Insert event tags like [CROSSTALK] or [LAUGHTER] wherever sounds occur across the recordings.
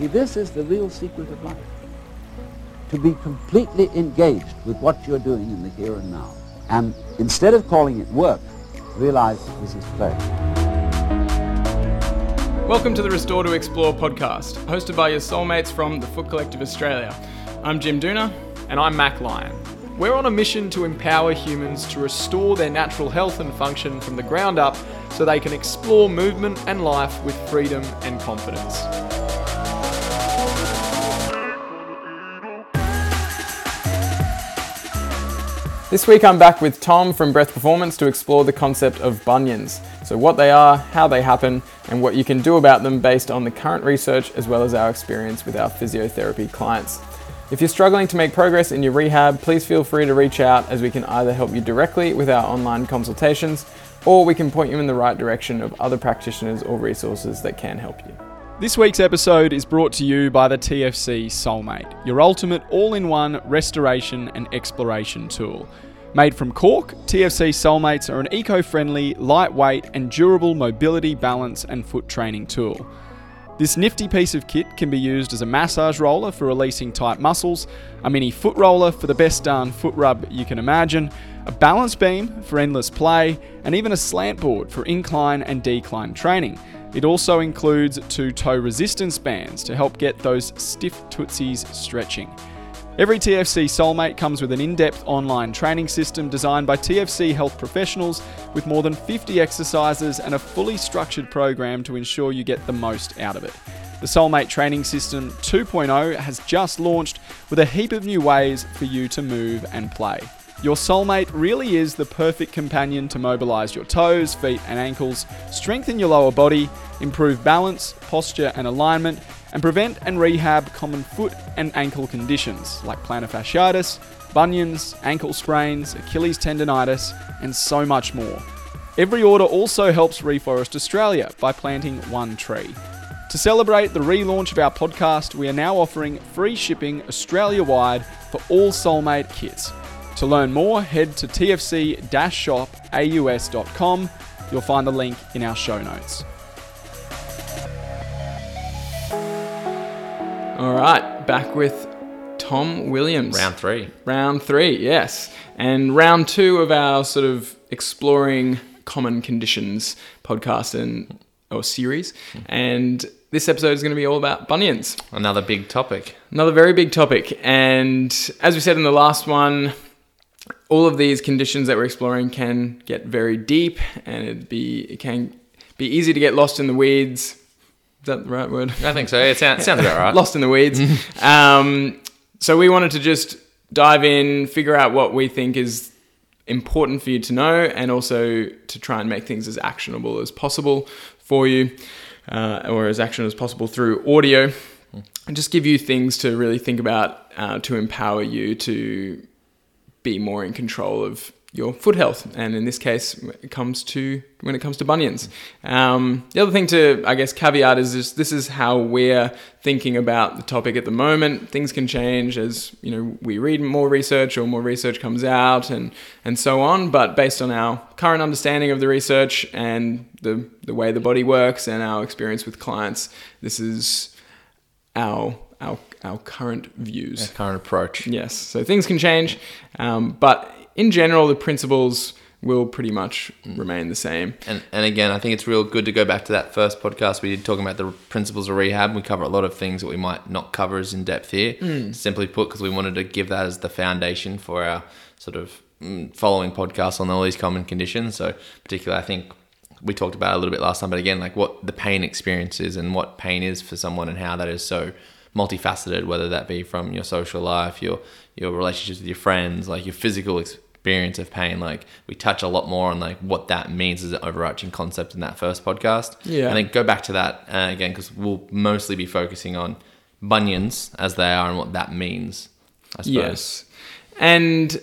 See, this is the real secret of life. To be completely engaged with what you're doing in the here and now. And instead of calling it work, realize this is play. Welcome to the Restore to Explore podcast, hosted by your soulmates from the Foot Collective Australia. I'm Jim Dooner. And I'm Mac Lyon. We're on a mission to empower humans to restore their natural health and function from the ground up so they can explore movement and life with freedom and confidence. This week I'm back with Tom from Breath Performance to explore the concept of bunions. So, what they are, how they happen, and what you can do about them based on the current research as well as our experience with our physiotherapy clients. If you're struggling to make progress in your rehab, please feel free to reach out as we can either help you directly with our online consultations or we can point you in the right direction of other practitioners or resources that can help you. This week's episode is brought to you by the TFC Soulmate, your ultimate all in one restoration and exploration tool. Made from cork, TFC Soulmates are an eco friendly, lightweight, and durable mobility, balance, and foot training tool. This nifty piece of kit can be used as a massage roller for releasing tight muscles, a mini foot roller for the best darn foot rub you can imagine, a balance beam for endless play, and even a slant board for incline and decline training. It also includes two toe resistance bands to help get those stiff tootsies stretching. Every TFC Soulmate comes with an in depth online training system designed by TFC health professionals with more than 50 exercises and a fully structured program to ensure you get the most out of it. The Soulmate Training System 2.0 has just launched with a heap of new ways for you to move and play. Your soulmate really is the perfect companion to mobilize your toes, feet, and ankles, strengthen your lower body, improve balance, posture, and alignment, and prevent and rehab common foot and ankle conditions like plantar fasciitis, bunions, ankle sprains, Achilles tendonitis, and so much more. Every order also helps Reforest Australia by planting one tree. To celebrate the relaunch of our podcast, we are now offering free shipping Australia wide for all Soulmate kits. To learn more, head to tfc-shopaus.com. You'll find the link in our show notes. All right, back with Tom Williams. Round three. Round three, yes. And round two of our sort of exploring common conditions podcast and or series. And this episode is going to be all about bunions. Another big topic. Another very big topic. And as we said in the last one, all of these conditions that we're exploring can get very deep and it be it can be easy to get lost in the weeds is that the right word? I think so. It sounds, sounds about right. [LAUGHS] Lost in the weeds. um, so we wanted to just dive in, figure out what we think is important for you to know, and also to try and make things as actionable as possible for you, uh, or as actionable as possible through audio, and just give you things to really think about uh, to empower you to be more in control of your foot health, and in this case, it comes to when it comes to bunions. Um, the other thing to, I guess, caveat is this, this is how we're thinking about the topic at the moment. Things can change as you know we read more research or more research comes out, and and so on. But based on our current understanding of the research and the the way the body works and our experience with clients, this is our our our current views, our current approach. Yes, so things can change, um, but in general, the principles will pretty much remain the same. And and again, I think it's real good to go back to that first podcast we did talking about the principles of rehab. We cover a lot of things that we might not cover as in depth here. Mm. Simply put, because we wanted to give that as the foundation for our sort of mm, following podcasts on all these common conditions. So, particularly, I think we talked about a little bit last time, but again, like what the pain experience is and what pain is for someone and how that is so multifaceted, whether that be from your social life, your your relationships with your friends, like your physical experience experience of pain. Like we touch a lot more on like what that means as an overarching concept in that first podcast. Yeah. And then go back to that uh, again because we'll mostly be focusing on bunions as they are and what that means. I suppose. Yes. And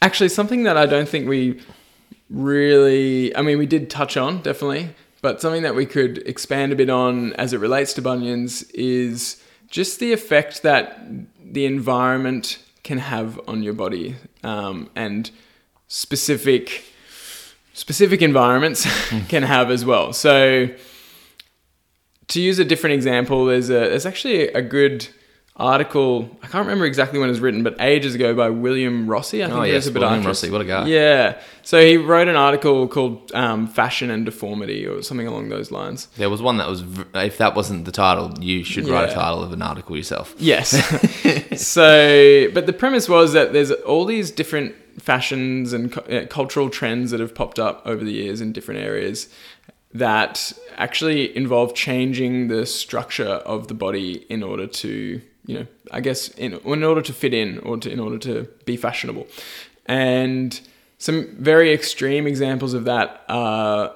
actually, something that I don't think we really, I mean, we did touch on definitely, but something that we could expand a bit on as it relates to bunions is just the effect that the environment can have on your body um, and specific specific environments [LAUGHS] can have as well. So to use a different example, there's a there's actually a good article. I can't remember exactly when it was written, but ages ago by William Rossi. I think Oh, yes, was a William. Rossi, what a guy. Yeah. So he wrote an article called um, "Fashion and Deformity" or something along those lines. There was one that was, if that wasn't the title, you should write a title of an article yourself. Yes. [LAUGHS] so, but the premise was that there's all these different fashions and uh, cultural trends that have popped up over the years in different areas that actually involve changing the structure of the body in order to, you know, I guess in, in order to fit in or to, in order to be fashionable. And some very extreme examples of that are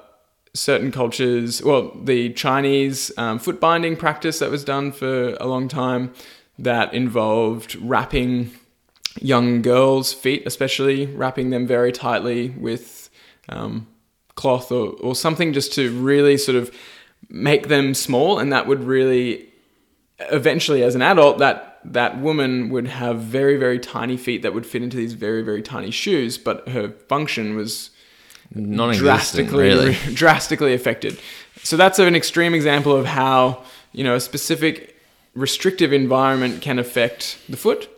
certain cultures, well, the Chinese um, foot binding practice that was done for a long time that involved wrapping young girls' feet, especially wrapping them very tightly with um, cloth or, or something just to really sort of make them small. And that would really, eventually, as an adult, that that woman would have very, very tiny feet that would fit into these very, very tiny shoes, but her function was drastically really. [LAUGHS] drastically affected. So that's an extreme example of how you know a specific restrictive environment can affect the foot.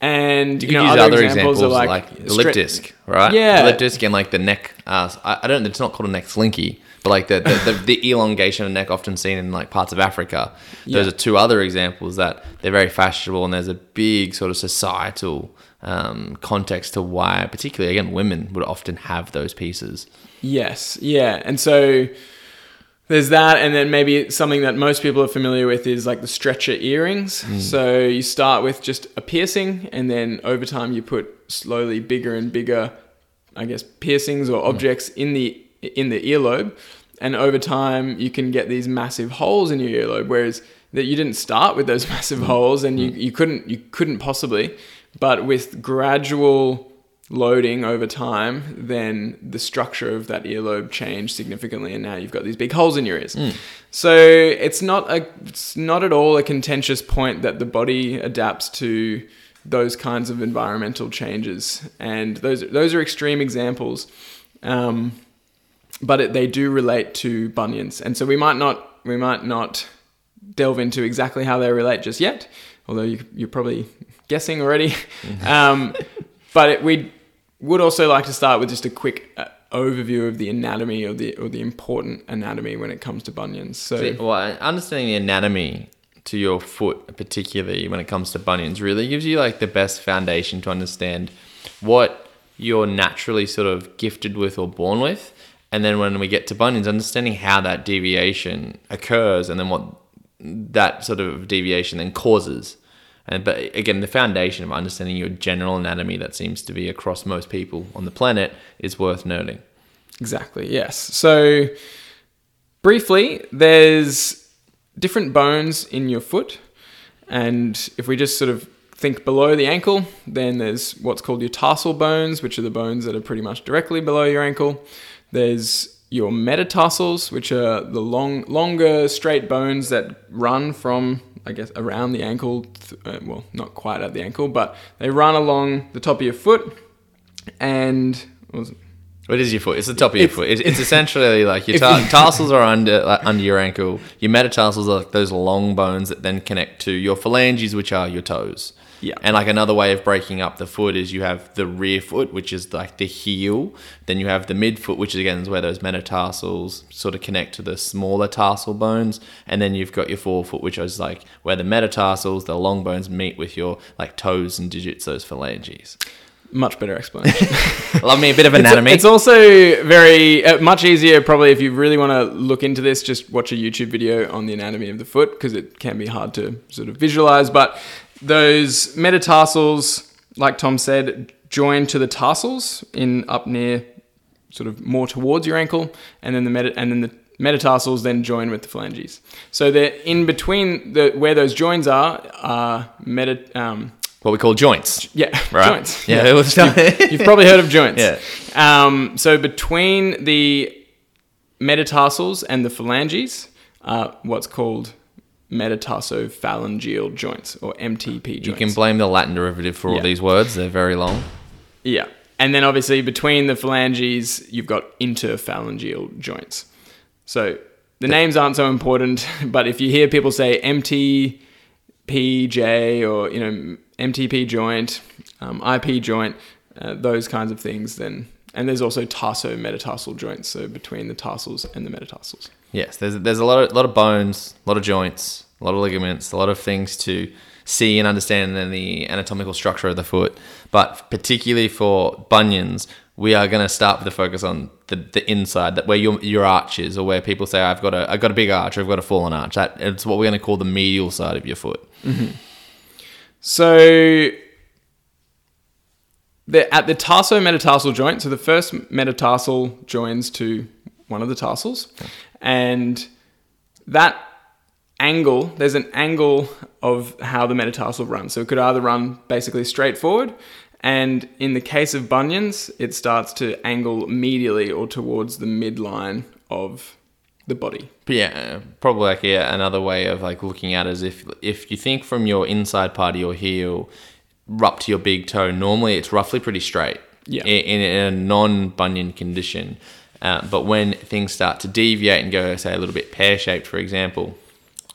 And You you, know, use other, other examples, examples, like, like, the lip stre- disc, right? Yeah. the lip disc and like the neck. Uh, I, I don't. It's not called a neck slinky, but like the the, the, the elongation of the neck, often seen in like parts of Africa. Those Yeah. are two other examples that they're very fashionable, and there's a big sort of societal um, context to why, particularly again, women would often have those pieces. Yes, yeah. And so there's that, and then maybe something that most people are familiar with is like the stretcher earrings. So you start with just a piercing, and then over time you put slowly bigger and bigger, I guess, piercings or objects in the in the earlobe, and over time you can get these massive holes in your earlobe. Whereas that you didn't start with those [LAUGHS] massive mm. holes, and you, mm. you couldn't you couldn't possibly, but with gradual loading over time, then the structure of that earlobe changed significantly, and now you've got these big holes in your ears. Mm. So it's not a, it's not at all a contentious point that the body adapts to those kinds of environmental changes, and those those are extreme examples. Um, but it, they do relate to bunions, and so we might not we might not delve into exactly how they relate just yet, although you, you're probably guessing already. [LAUGHS] um, but it, we would also like to start with just a quick uh, overview of the anatomy or the or the important anatomy when it comes to bunions. So See, well, understanding the anatomy to your foot, particularly when it comes to bunions, really gives you like the best foundation to understand what you're naturally sort of gifted with or born with. And then when we get to bunions, understanding how that deviation occurs and then what that sort of deviation then causes. And but again, the foundation of understanding your general anatomy that seems to be across most people on the planet is worth noting. Exactly, yes. So, briefly, there's different bones in your foot. And if we just sort of think below the ankle, then there's what's called your tarsal bones, which are the bones that are pretty much directly below your ankle. There's your metatarsals, which are the long, longer, straight bones that run from, I guess, around the ankle. th- Uh, well, not quite at the ankle, but they run along the top of your foot. And what was it? What is your foot? It's the top of your foot. It's, it's essentially [LAUGHS] like your tar- tarsals are under like, under your ankle. Your metatarsals are like those long bones that then connect to your phalanges, which are your toes. Yeah. And like another way of breaking up the foot is you have the rear foot, which is like the heel. Then you have the midfoot, which is again is where those metatarsals sort of connect to the smaller tarsal bones. And then you've got your forefoot, which is like where the metatarsals, the long bones, meet with your like toes and digits, those phalanges. much better explanation. [LAUGHS] [LAUGHS] Love me a bit of It's- anatomy. It's, also very uh, much easier, probably, if you really want to look into this. Just watch a YouTube video on the anatomy of the foot because it can be hard to sort of visualize. But those metatarsals, like Tom said, join to the tarsals in up near, sort of more towards your ankle, and then the meta, and then the metatarsals then join with the phalanges. So they're in between the where those joins are are meta. Um, what we call joints. yeah, Right. [LAUGHS] joints. Yeah, it was- [LAUGHS] You've probably heard of joints. Yeah. Um, so between the metatarsals and the phalanges are what's called metatarsophalangeal joints or MTP joints. You can blame the Latin derivative for all Yeah. these words. They're very long. yeah. And then obviously between the phalanges, you've got interphalangeal joints. So the names aren't so important, [LAUGHS] but if you hear people say MTPJ or you know MTP joint, um, IP joint, uh, those kinds of things, then and there's also tarso metatarsal joints, so between the tarsals and the metatarsals. Yes, there's there's a lot of lot of bones, a lot of joints, a lot of ligaments, a lot of things to see and understand in the anatomical structure of the foot. But particularly for bunions, we are going to start with the focus on the, the inside, that where your your arch is, or where people say I've got a I've got a big arch, or I've got a fallen arch. That it's what we're going to call the medial side of your foot. Mm-hmm. So the, at the tarso-metatarsal joint, so the first metatarsal joins to one of the tarsals, and that angle, there's an angle of how the metatarsal runs. So it could either run basically straight forward, and in the case of bunions, it starts to angle medially or towards the midline of the body. But yeah, probably like yeah, another way of like looking at it is if if you think from your inside part of your heel up to your big toe, normally it's roughly pretty straight. Yeah. In, in a non-bunion condition, uh, but when things start to deviate and go, say, a little bit pear-shaped, for example,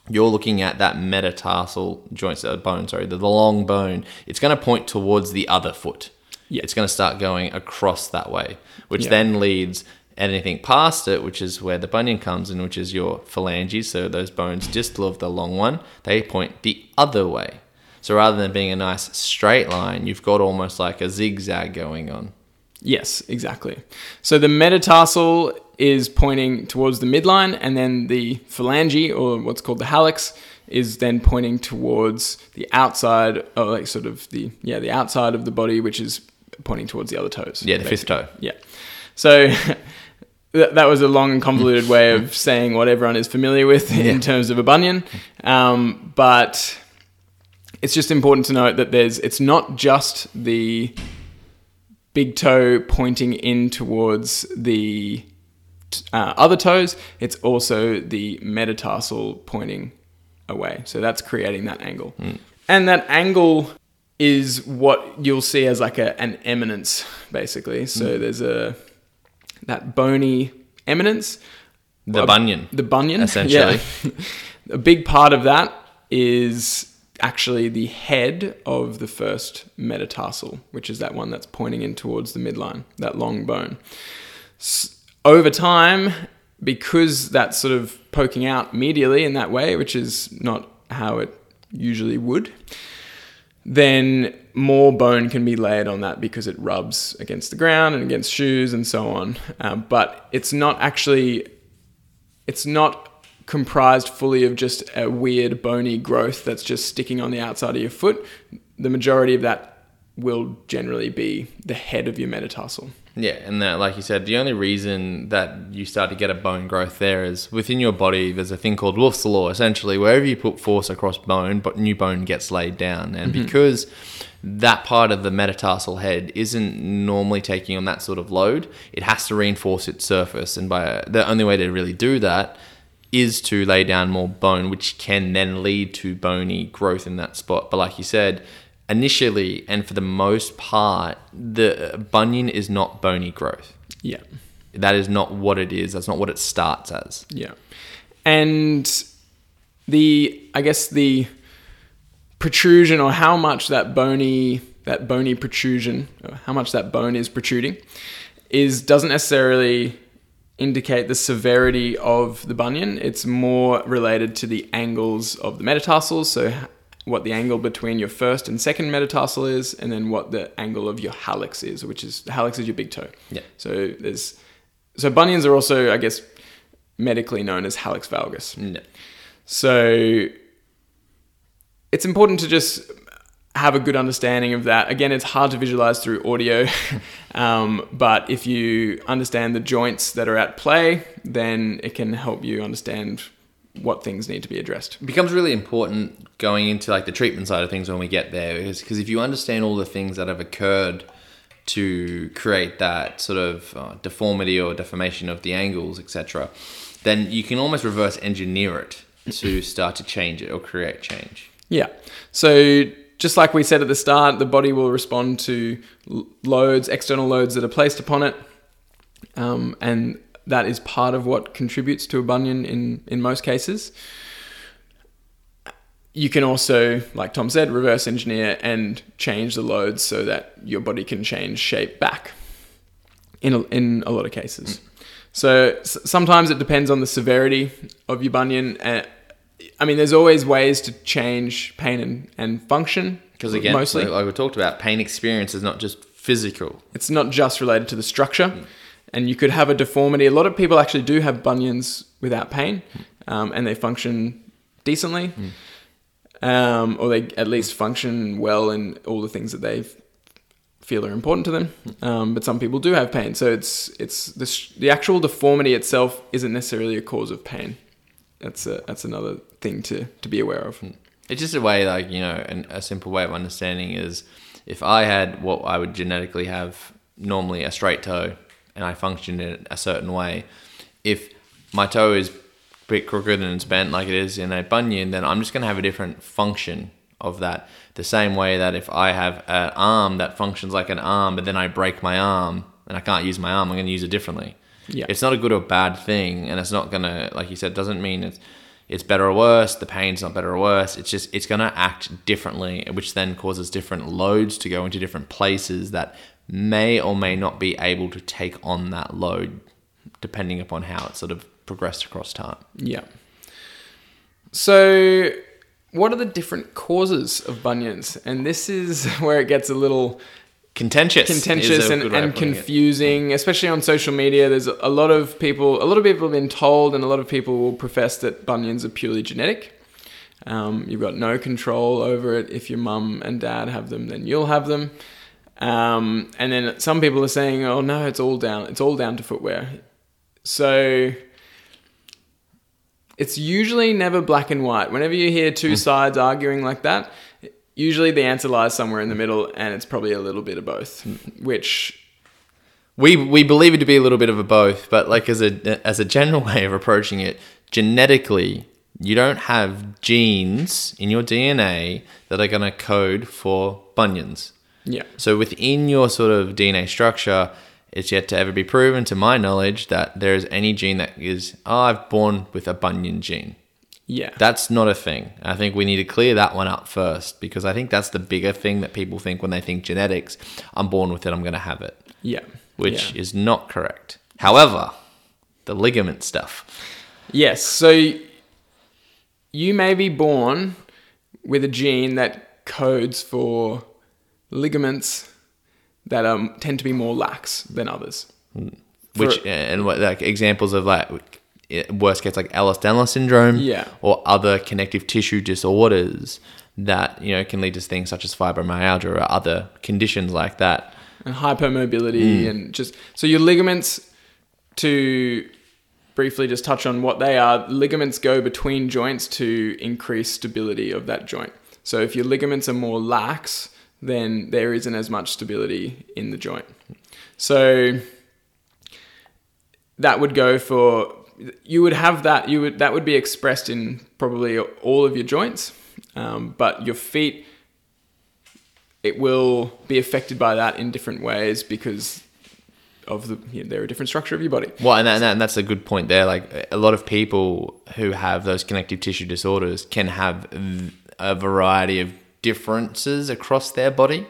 you're looking at that metatarsal joint, uh, bone, sorry, the, the long bone. It's going to point towards the other foot. Yeah. It's going to start going across that way, which Yeah. then leads anything past it, which is where the bunion comes in, which is your phalanges. So those bones distal of the long one, they point the other way. So rather than being a nice straight line, you've got almost like a zigzag going on. Yes, exactly. So the metatarsal is pointing towards the midline, and then the phalange, or what's called the hallux, is then pointing towards the outside, or like sort of the yeah the outside of the body, which is pointing towards the other toes. Yeah, the fifth toe. Yeah. So [LAUGHS] that that was a long and convoluted [LAUGHS] way of saying what everyone is familiar with in terms of a bunion. Um, but it's just important to note that there's it's not just the big toe pointing in towards the uh, other toes, it's also the metatarsal pointing away. So that's creating that angle. And that angle is what you'll see as like a, an eminence, basically. So there's a that bony eminence. The Uh, bunion. The bunion, [LAUGHS] Essentially. Yeah. [LAUGHS] a big part of that is actually the head of the first metatarsal, which is that one that's pointing in towards the midline, that long bone. S- over time, because that's sort of poking out medially in that way, which is not how it usually would, then more bone can be layered on that because it rubs against the ground and against shoes and so on. Uh, but it's not actually it's not comprised fully of just a weird bony growth that's just sticking on the outside of your foot. The majority of that will generally be the head of your metatarsal. Yeah, and that, like you said, the only reason that you start to get a bone growth there is within your body. There's a thing called Wolff's law. Essentially, wherever you put force across bone, but new bone gets laid down, and mm-hmm. because that part of the metatarsal head isn't normally taking on that sort of load, it has to reinforce its surface, and by the only way to really do that is to lay down more bone, which can then lead to bony growth in that spot. But like you said, initially and for the most part, the uh, bunion is not bony growth. Yeah. That is not what it is. That's not what it starts as. Yeah. And the I guess the protrusion or how much that bony that bony protrusion, or how much that bone is protruding is doesn't necessarily indicate the severity of the bunion. It's more related to the angles of the metatarsals, so what the angle between your first and second metatarsal is, and then what the angle of your hallux is, which is the hallux is your big toe. Yeah. So there's so bunions are also, I guess, medically known as hallux valgus. No. So it's important to just have a good understanding of that. Again, it's hard to visualize through audio, [LAUGHS] um, but if you understand the joints that are at play, then it can help you understand what things need to be addressed. It becomes really important going into like the treatment side of things when we get there because if you understand all the things that have occurred to create that sort of uh, deformity or deformation of the angles etc then you can almost reverse engineer it to start to change it or create change Yeah. So just like we said at the start, the body will respond to loads, external loads that are placed upon it. Um, and that is part of what contributes to a bunion in in most cases. You can also, like Tom said, reverse engineer and change the loads so that your body can change shape back. In a, in a lot of cases, so s- sometimes it depends on the severity of your bunion. Uh, I mean, there's always ways to change pain and, and function. Because again, mostly like, like we talked about, pain experience is not just physical. it's not just related to the structure and you could have a deformity. A lot of people actually do have bunions without pain um, and they function decently um, or they at least function well in all the things that they feel are important to them. Um, but some people do have pain. So it's it's the, sh- the actual deformity itself isn't necessarily a cause of pain. That's a, that's another thing to, to be aware of. It's just a way, like you know, and a simple way of understanding is if I had what I would genetically have normally a straight toe, and I function in a certain way. If my toe is a bit crooked and it's bent like it is in a bunion, then I'm just going to have a different function of that. The same way that if I have an arm that functions like an arm, but then I break my arm and I can't use my arm, I'm going to use it differently. Yeah. It's not a good or bad thing, and it's not going to, like you said, doesn't mean it's it's better or worse. The pain's not better or worse. It's just it's going to act differently, which then causes different loads to go into different places that may or may not be able to take on that load, depending upon how it sort of progressed across time. Yeah. So, what are the different causes of bunions? And this is [LAUGHS] where it gets a little Contentious, contentious and, and putting it. confusing, especially on social media. There's a lot of people, a lot of people have been told, and a lot of people will profess that bunions are purely genetic. Um, you've got no control over it. If your mum and dad have them, then you'll have them. Um, and then some people are saying, "Oh no, it's all down. It's all down to footwear." So it's usually never black and white. Whenever you hear two sides arguing like that, usually the answer lies somewhere in the middle, and it's probably a little bit of both. Which, we we believe it to be a little bit of a both, but like as a as a general [LAUGHS] way of approaching it, genetically, you don't have genes in your DNA that are going to code for bunions. Yeah, So within your sort of DNA structure, it's yet to ever be proven, to my knowledge, that there is any gene that is, oh, I've born with a bunion gene. yeah, That's not a thing. I think we need to clear that one up first because I think that's the bigger thing that people think when they think genetics. I'm born with it, I'm going to have it, yeah, which yeah. is not correct. However, the ligament stuff. yes. So you may be born with a gene that codes for ligaments that um, tend to be more lax than others. Hmm. which uh, and what like examples of like worst case like Ehlers-Danlos syndrome Yeah. or other connective tissue disorders that you know can lead to things such as fibromyalgia or other conditions like that and hypermobility hmm. and just so your ligaments to briefly just touch on what they are ligaments go between joints to increase stability of that joint so if your ligaments are more lax then there isn't as much stability in the joint so that would go for you would have that you would that would be expressed in probably all of your joints um, but your feet it will be affected by that in different ways because of the you know, they're a different structure of your body. well and, that, and that- and that's a good point there like a lot of people who have those connective tissue disorders can have a variety of differences across their body.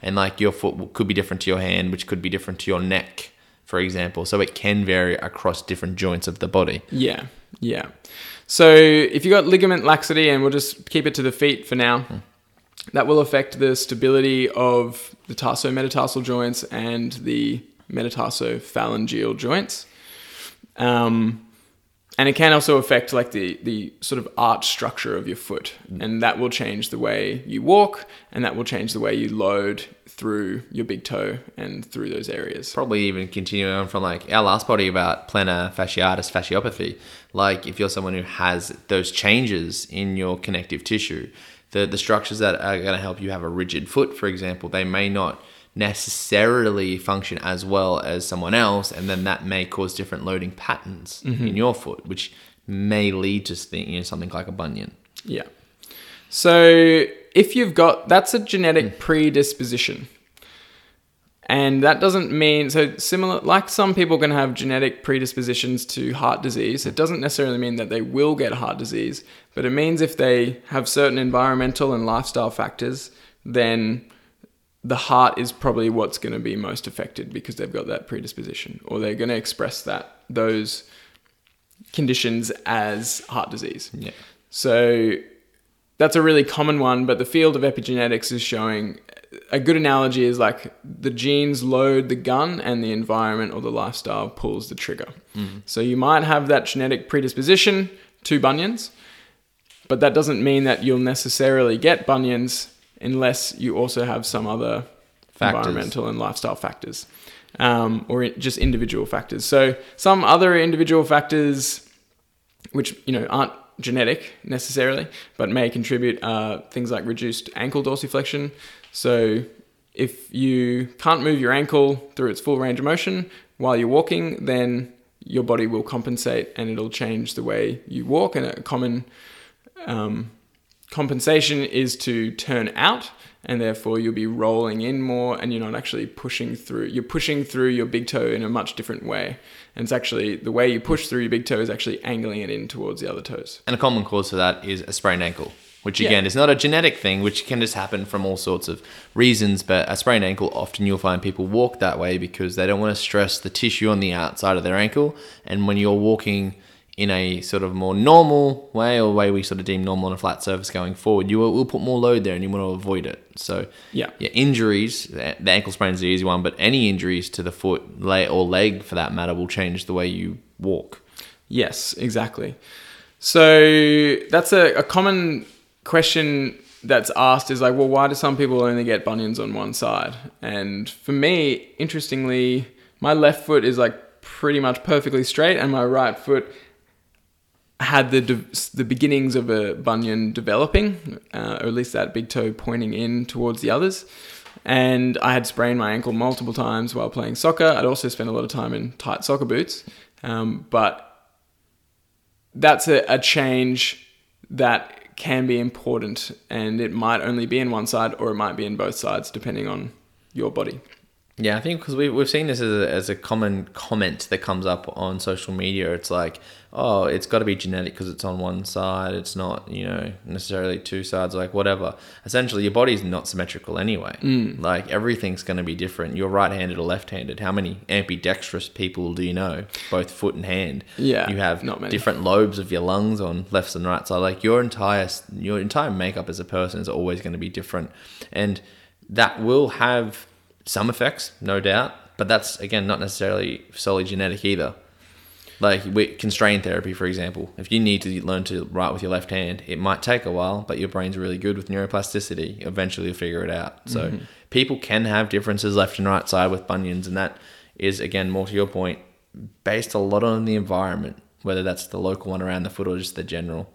And like your foot could be different to your hand which could be different to your neck for example. So it can vary across different joints of the body. Yeah, yeah. So if you got ligament laxity, and we'll just keep it to the feet for now, that will affect the stability of the tarsometatarsal joints and the metatarsophalangeal joints. Um, and it can also affect like the, the sort of arch structure of your foot, mm. and that will change the way you walk, and that will change the way you load through your big toe and through those areas. probably even continuing on from like our last body about plantar fasciitis fasciopathy. Like if you're someone who has those changes in your connective tissue the the structures that are going to help you have a rigid foot for example they may not necessarily function as well as someone else and then that may cause different loading patterns mm-hmm. in your foot which may lead to you know, something like a bunion Yeah. So if you've got that's a genetic mm. predisposition. And that doesn't mean so similar like some people can have genetic predispositions to heart disease. It doesn't necessarily mean that they will get heart disease, but it means if they have certain environmental and lifestyle factors, then the heart is probably what's going to be most affected because they've got that predisposition or they're going to express that those conditions as heart disease. Yeah. So that's a really common one, but the field of epigenetics is showing a good analogy is like the genes load the gun and the environment or the lifestyle pulls the trigger. Mm-hmm. So you might have that genetic predisposition to bunions, but that doesn't mean that you'll necessarily get bunions unless you also have some other Factors. environmental and lifestyle factors um, or just individual factors. So some other individual factors which you know aren't genetic necessarily, but may contribute uh, things like reduced ankle dorsiflexion. So if you can't move your ankle through its full range of motion while you're walking, then your body will compensate and it'll change the way you walk. And a common um, compensation is to turn out and therefore you'll be rolling in more and you're not actually pushing through you're pushing through your big toe in a much different way and it's actually the way you push through your big toe is actually angling it in towards the other toes And a common cause for that is a sprained ankle, which Yeah. again is not a genetic thing, which can just happen from all sorts of reasons. But a sprained ankle, often you'll find people walk that way because they don't want to stress the tissue on the outside of their ankle. And when you're walking in a sort of more normal way, or way we sort of deem normal on a flat surface going forward, you will, will put more load there and you want to avoid it. So, Yeah. yeah, injuries, the ankle sprain is the easy one, but any injuries to the foot leg, or leg for that matter will change the way you walk. Yes, exactly. So that's a, a common question that's asked is like, well, why do some people only get bunions on one side? And for me, interestingly, my left foot is like pretty much perfectly straight, and my right foot had the de- the beginnings of a bunion developing, uh, or at least that big toe pointing in towards the others. And I had sprained my ankle multiple times while playing soccer. I'd also spent a lot of time in tight soccer boots, um, but that's a, a change that can be important, and it might only be in one side or it might be in both sides, depending on your body. Yeah, I think because we, we've seen this as a, as a common comment that comes up on social media. It's like, oh, it's got to be genetic because it's on one side. It's not, you know, necessarily two sides, like whatever. Essentially, your body's not symmetrical anyway. Mm. Like everything's going to be different. You're right handed or left handed. How many ambidextrous people do you know, both foot and hand? Yeah, You have not many. different lobes of your lungs on left and right side. Like your entire your entire makeup as a person is always going to be different, and that will have some effects, no doubt. But that's again not necessarily solely genetic either. Like with constrained therapy, for example, if you need to learn to write with your left hand, it might take a while, but your brain's really good with neuroplasticity. Eventually, you'll figure it out. So Mm-hmm. people can have differences left and right side with bunions, and that is again more to your point, based a lot on the environment, whether that's the local one around the foot or just the general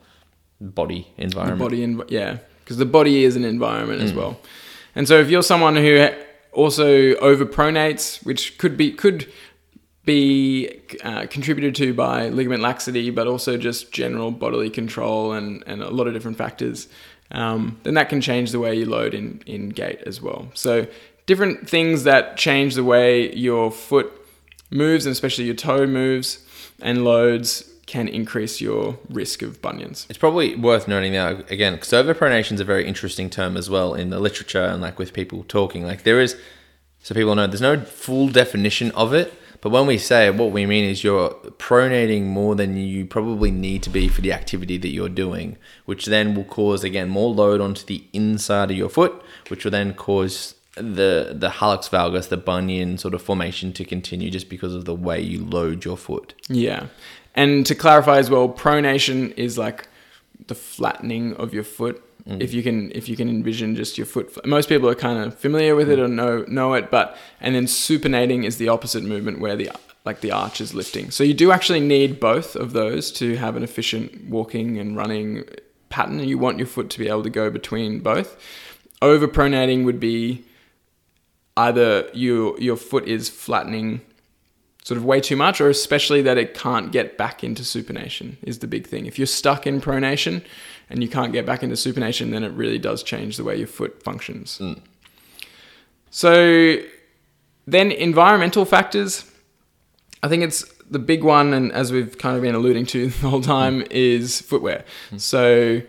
body the environment. body and yeah because the body is an environment as well and so if you're someone who also overpronates which could be could be uh, contributed to by ligament laxity but also just general bodily control and, and a lot of different factors. Um, then that can change the way you load in, in gait as well. So different things that change the way your foot moves and especially your toe moves and loads can increase your risk of bunions It's probably worth noting now again because overpronation is a very interesting term as well in the literature and like with people talking. Like there is, so people know there's no full definition of it, but when we say it, what we mean is you're pronating more than you probably need to be for the activity that you're doing, which then will cause again more load onto the inside of your foot, which will then cause the the hallux valgus, the bunion sort of formation to continue just because of the way you load your foot. Yeah. And to clarify as well, pronation is like the flattening of your foot. Mm. If you can if you can envision just your foot most people are kind of familiar with it mm. or know know it, but and then supinating is the opposite movement where the like the arch is lifting. So you do actually need both of those to have an efficient walking and running pattern. You want your foot to be able to go between both. Overpronating would be either your your foot is flattening sort of way too much, or especially that it can't get back into supination is the big thing. If you're stuck in pronation and you can't get back into supination, then it really does change the way your foot functions. Hmm. So then environmental factors. I think it's the big one, and as we've kind of been alluding to [LAUGHS] the whole time, is footwear. Hmm. So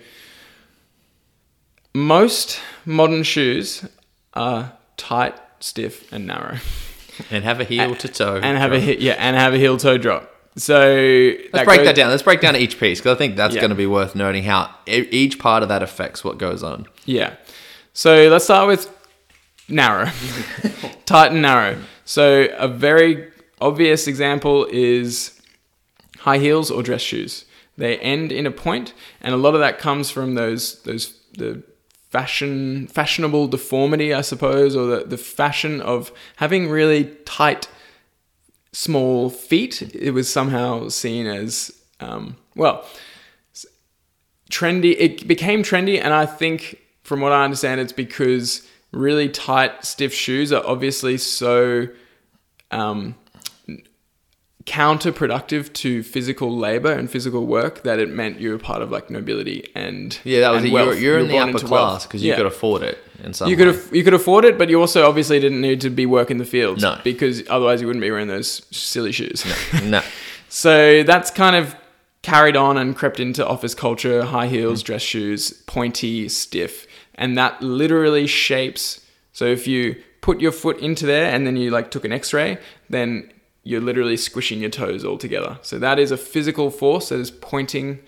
most modern shoes are tight, stiff, and narrow, [LAUGHS] And have a heel to toe. and have a drop. he- yeah, and have a heel toe drop. So Let's break that down. Let's break down each piece because I think that's Yeah. going to be worth noting how each part of that affects what goes on. Yeah. So let's start with narrow, [LAUGHS] tight and narrow. So a very obvious example is high heels or dress shoes. They end in a point, and a lot of that comes from those those the fashion fashionable deformity, I suppose, or the, the fashion of having really tight small feet. It was somehow seen as um, well trendy. It became trendy, and I think, from what I understand, it's because really tight, stiff shoes are obviously so um, counterproductive to physical labor and physical work that it meant you were part of like nobility and Yeah, that was and it. You're, you're in the upper class because you Yeah. could afford it in some You could way. have you could afford it, but you also obviously didn't need to be working the fields. No. because otherwise you wouldn't be wearing those silly shoes. [LAUGHS] no. So that's kind of carried on and crept into office culture, high heels, mm. dress shoes, pointy, stiff, and that literally shapes. So if you put your foot into there and then you like took an x-ray, then you're literally squishing your toes all together. So that is a physical force that is pointing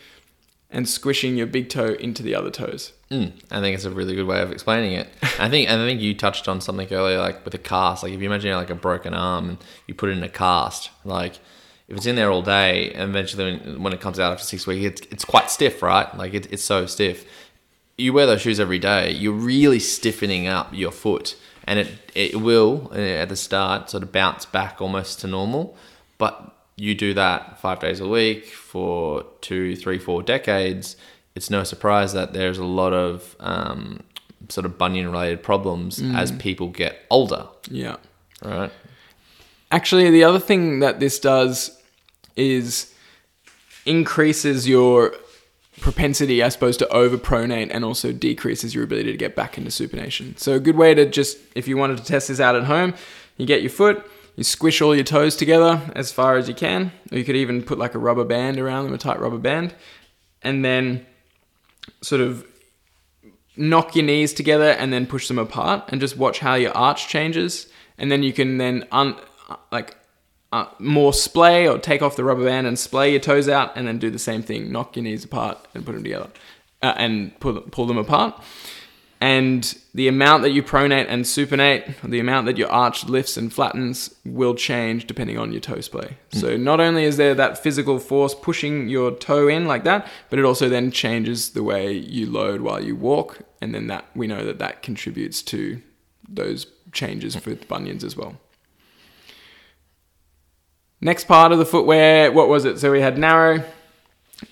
and squishing your big toe into the other toes. Mm, I think it's a really good way of explaining it. I think, I think you touched on something earlier, like with a cast. Like if you imagine like a broken arm and you put it in a cast, like if it's in there all day, eventually when, when it comes out after six weeks, it's it's quite stiff, right? Like it, it's so stiff. You wear those shoes every day, you're really stiffening up your foot, and it it will uh, at the start sort of bounce back almost to normal, but you do that five days a week for two, three, four decades, it's no surprise that there's a lot of um, sort of bunion related problems as people get older, Yeah. right? Actually, the other thing that this does is increases your propensity, I suppose, to overpronate and also decreases your ability to get back into supination. So, a good way to just, if you wanted to test this out at home, you get your foot, you squish all your toes together as far as you can, or you could even put like a rubber band around them, a tight rubber band, and then sort of knock your knees together and then push them apart and just watch how your arch changes and then you can then un like uh, more splay or take off the rubber band and splay your toes out and then do the same thing knock your knees apart and put them together uh, and pull, pull them apart. And the amount that you pronate and supinate the amount that your arch lifts and flattens will change depending on your toe splay so not only is there that physical force pushing your toe in like that but it also then changes the way you load while you walk and then that we know that that contributes to those changes for bunions as well next part of the footwear what was it so we had narrow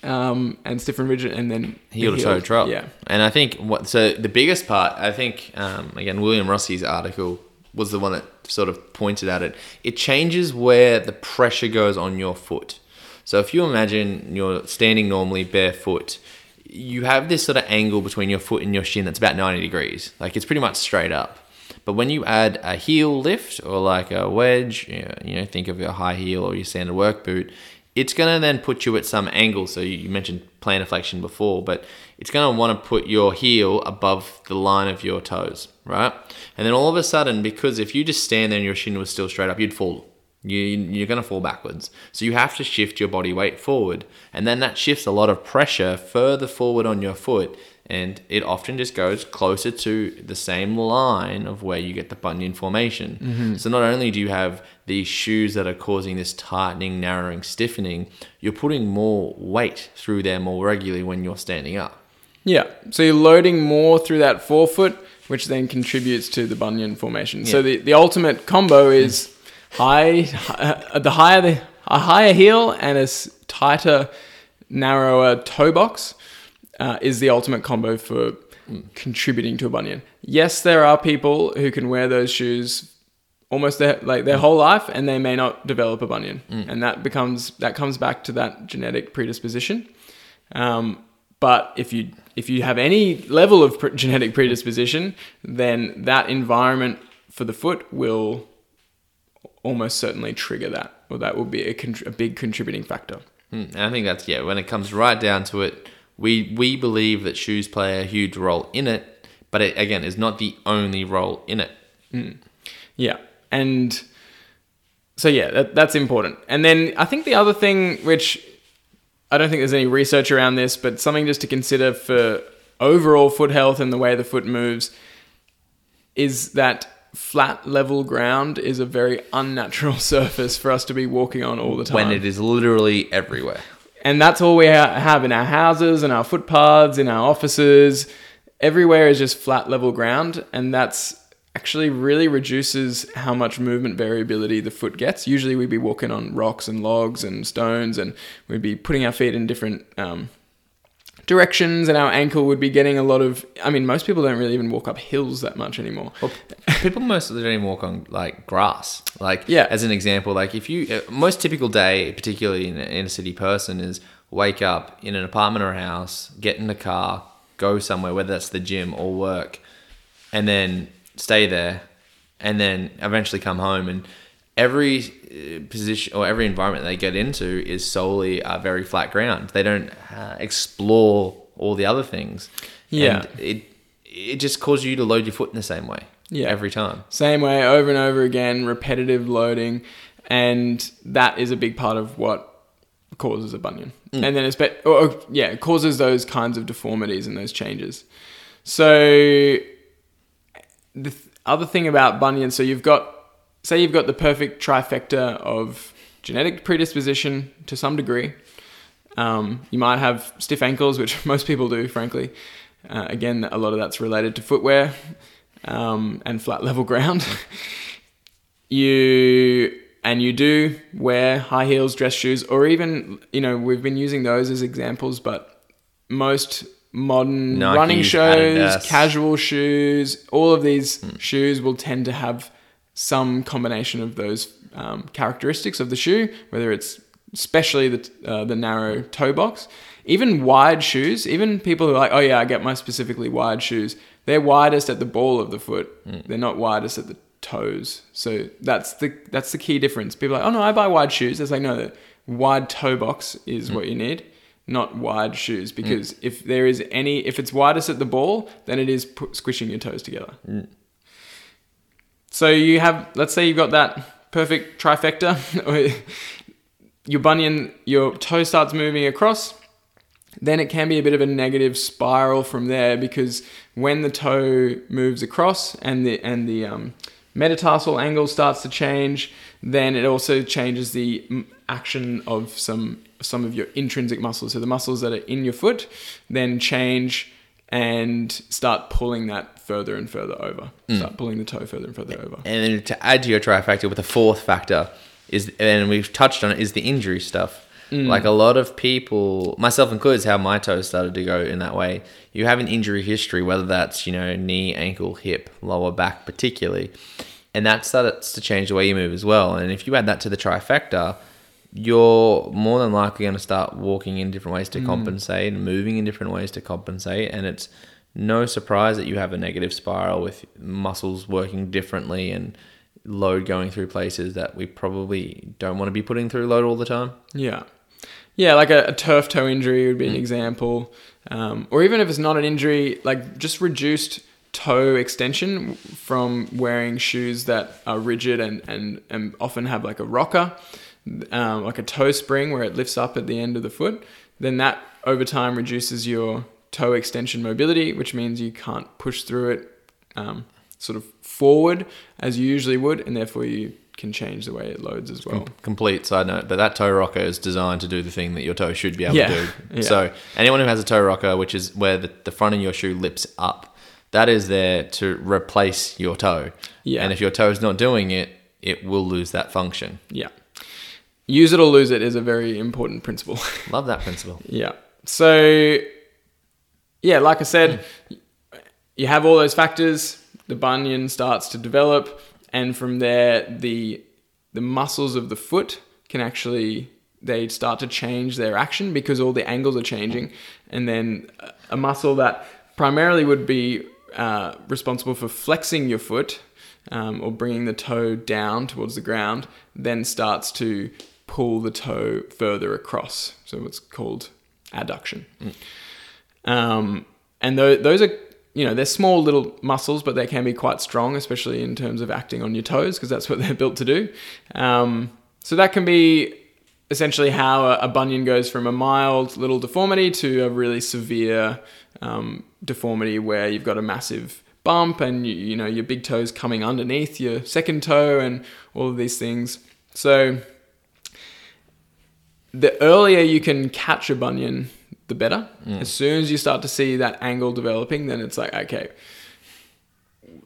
um, and stiff and rigid and then heel to toe drop. yeah And I think what so the biggest part, I think um, again William Rossi's article was the one that sort of pointed at it. It changes where the pressure goes on your foot. So if you imagine you're standing normally barefoot, you have this sort of angle between your foot and your shin that's about 90 degrees. Like it's pretty much straight up. But when you add a heel lift or like a wedge, you know, think of your high heel or your standard work boot, it's going to then put you at some angle. So you mentioned plantar flexion before, but it's going to want to put your heel above the line of your toes, right? And then all of a sudden, because if you just stand there and your shin was still straight up, you'd fall. You, you're going to fall backwards. So you have to shift your body weight forward. And then that shifts a lot of pressure further forward on your foot. And it often just goes closer to the same line of where you get the bunion formation. So not only do you have these shoes that are causing this tightening, narrowing, stiffening, you're putting more weight through there more regularly when you're standing up. Yeah. So you're loading more through that forefoot, which then contributes to the bunion formation. So the, the ultimate combo is high, uh, [LAUGHS] the higher the a higher heel and a tighter, narrower toe box uh, is the ultimate combo for contributing to a bunion. Yes, there are people who can wear those shoes almost their like their whole life and they may not develop a bunion and that becomes that comes back to that genetic predisposition um, but if you if you have any level of pre- genetic predisposition then that environment for the foot will almost certainly trigger that, or that will be a, contr- a big contributing factor. Hmm, And I think that's yeah. When it comes right down to it, we we believe that shoes play a huge role in it, but it again is not the only role in it. Mm. Yeah, and so yeah, that, that's important. And then I think the other thing, which I don't think there's any research around this, but something just to consider for overall foot health and the way the foot moves, is that flat level ground is a very unnatural [LAUGHS] surface for us to be walking on all the time. When it is literally everywhere. And that's all we ha- have in our houses, in our footpaths, in our offices. Everywhere is just flat level ground, and that's actually really reduces how much movement variability the foot gets. Usually, we'd be walking on rocks and logs and stones, and we'd be putting our feet in different um, directions, and our ankle would be getting a lot of. I mean, most people don't really even walk up hills that much anymore. Well, people mostly don't even walk on like grass. Like, Yeah. as an example, like if you uh, most typical day, particularly in an inner city person, is wake up in an apartment or a house, get in the car, go somewhere, whether that's the gym or work, and then stay there, and then eventually come home and. Every uh, position or every environment they get into is solely uh, very flat ground. They don't uh, explore all the other things. Yeah. And it it just causes you to load your foot in the same way. Yeah. Every time. Same way over and over again, repetitive loading, and that is a big part of what causes a bunion. And then it's but or, or, yeah, it causes those kinds of deformities and those changes. So the th- other thing about bunions, so you've got say you've got the perfect trifecta of genetic predisposition to some degree. Um, you might have stiff ankles, which [LAUGHS] most people do, frankly. Uh, again, a lot of that's related to footwear um, and flat level ground. [LAUGHS] you and you do wear high heels, dress shoes, or even you know we've been using those as examples, but most modern Nikes, running shoes, casual shoes, all of these shoes will tend to have some combination of those um, characteristics of the shoe, whether it's especially the uh, the narrow toe box, even wide shoes. Even people who are like, oh yeah, I get my specifically wide shoes. They're widest at the ball of the foot. They're not widest at the toes. So that's the that's the key difference. People are like, oh no, I buy wide shoes. It's like no, the wide toe box is what you need, not wide shoes. Because if there is any, if it's widest at the ball, then it is pu- squishing your toes together. So you have, let's say you've got that perfect trifecta. [LAUGHS] your bunion, your toe starts moving across. Then it can be a bit of a negative spiral from there because when the toe moves across and the and the um, metatarsal angle starts to change, then it also changes the action of some some of your intrinsic muscles. So the muscles that are in your foot then change and start pulling that further and further over. Mm. Start pulling the toe further and further over. And then to add to your trifecta with a fourth factor is, and we've touched on it, is the injury stuff. Mm. Like a lot of people, myself included, is how my toes started to go in that way. You have an injury history, whether that's you know knee, ankle, hip, lower back, particularly, and that starts to change the way you move as well. And if you add that to the trifecta, you're more than likely going to start walking in different ways to mm. compensate and moving in different ways to compensate. And it's no surprise that you have a negative spiral with muscles working differently and load going through places that we probably don't want to be putting through load all the time. Yeah. Yeah, like a, a turf toe injury would be an example. Um, or even if it's not an injury, like just reduced toe extension from wearing shoes that are rigid and, and, and often have like a rocker, um, like a toe spring where it lifts up at the end of the foot, then that over time reduces your toe extension mobility, which means you can't push through it um, sort of forward as you usually would, and therefore you can change the way it loads as well. Complete side note, but that toe rocker is designed to do the thing that your toe should be able Yeah, to do. [LAUGHS] yeah. So anyone who has a toe rocker, which is where the, the front of your shoe lips up, that is there to replace your toe. Yeah. And if your toe is not doing it, it will lose that function. Yeah. Use it or lose it is a very important principle. [LAUGHS] Love that principle. yeah. So, yeah, like I said, you have all those factors. The bunion starts to develop, and from there, the the muscles of the foot can actually they start to change their action because all the angles are changing, and then a- muscle that primarily would be uh, responsible for flexing your foot um, or bringing the toe down towards the ground, then starts to pull the toe further across. So it's called adduction. Um, and tho- those are, you know, they're small little muscles, but they can be quite strong, especially in terms of acting on your toes, because that's what [LAUGHS] they're built to do. Um, so that can be essentially how a, a bunion goes from a mild little deformity to a really severe um, deformity where you've got a massive bump and you, you know your big toes coming underneath your second toe and all of these things. So the earlier you can catch a bunion, the better. As soon as you start to see that angle developing, then it's like okay,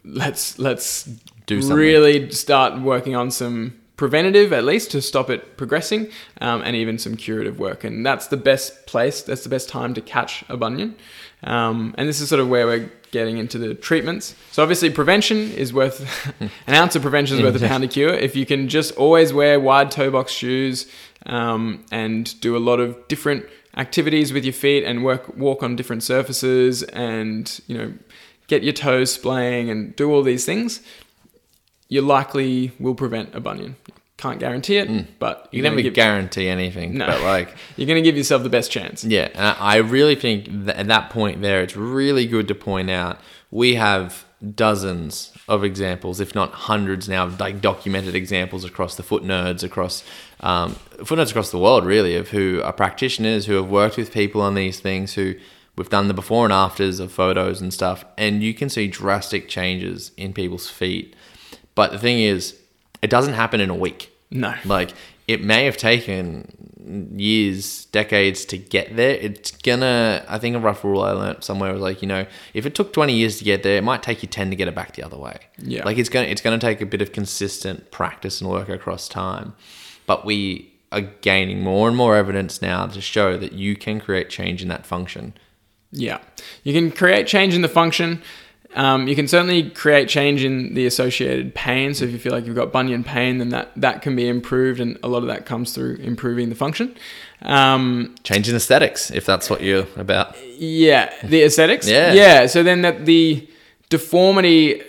let's let's Do something. really start working on some preventative at least to stop it progressing um, and even some curative work. And that's the best place that's the best time to catch a bunion. Um, and this is sort of where we're getting into the treatments. So obviously prevention is worth [LAUGHS] an ounce of prevention is worth a pound of cure. If you can just always wear wide toe box shoes um, and do a lot of different activities with your feet and work walk on different surfaces and you know get your toes splaying and do all these things you likely will prevent a bunion. Can't guarantee it, hmm. but You can never give, guarantee anything, No. but like, [LAUGHS] you're going to give yourself the best chance. yeah, and I really think that at that point there, it's really good to point out we have dozens of examples, if not hundreds now, of like documented examples across the foot nerds, across um, foot nerds across the world, really, of who are practitioners who have worked with people on these things, who we've done the before and afters of photos and stuff, and you can see drastic changes in people's feet. But the thing is, it doesn't happen in a week. No. Like it may have taken years, decades to get there. It's gonna. I think a rough rule I learned somewhere was like, you know, if it took twenty years to get there, it might take you ten to get it back the other way. Yeah. Like it's gonna it's gonna take a bit of consistent practice and work across time, but we are gaining more and more evidence now to show that you can create change in that function. Yeah. You can create change in the function. Um, you can certainly create change in the associated pain. So if you feel like you've got bunion pain, then that, that can be improved, and a lot of that comes through improving the function. Um, Change in aesthetics, if that's what you're about. Yeah, the aesthetics. Yeah. yeah. So then that the deformity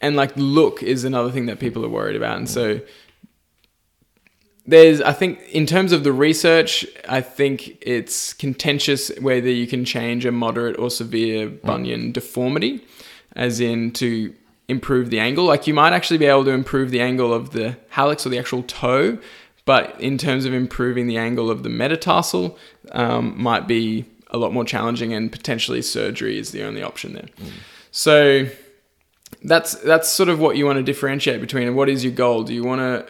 and like look is another thing that people are worried about, and so there's I think in terms of the research, I think it's contentious whether you can change a moderate or severe bunion deformity, as in to improve the angle. Like you might actually be able to improve the angle of the hallux or the actual toe, but in terms of improving the angle of the metatarsal, um, might be a lot more challenging, and potentially surgery is the only option there. So that's that's sort of what you want to differentiate between. And what is your goal? Do you want to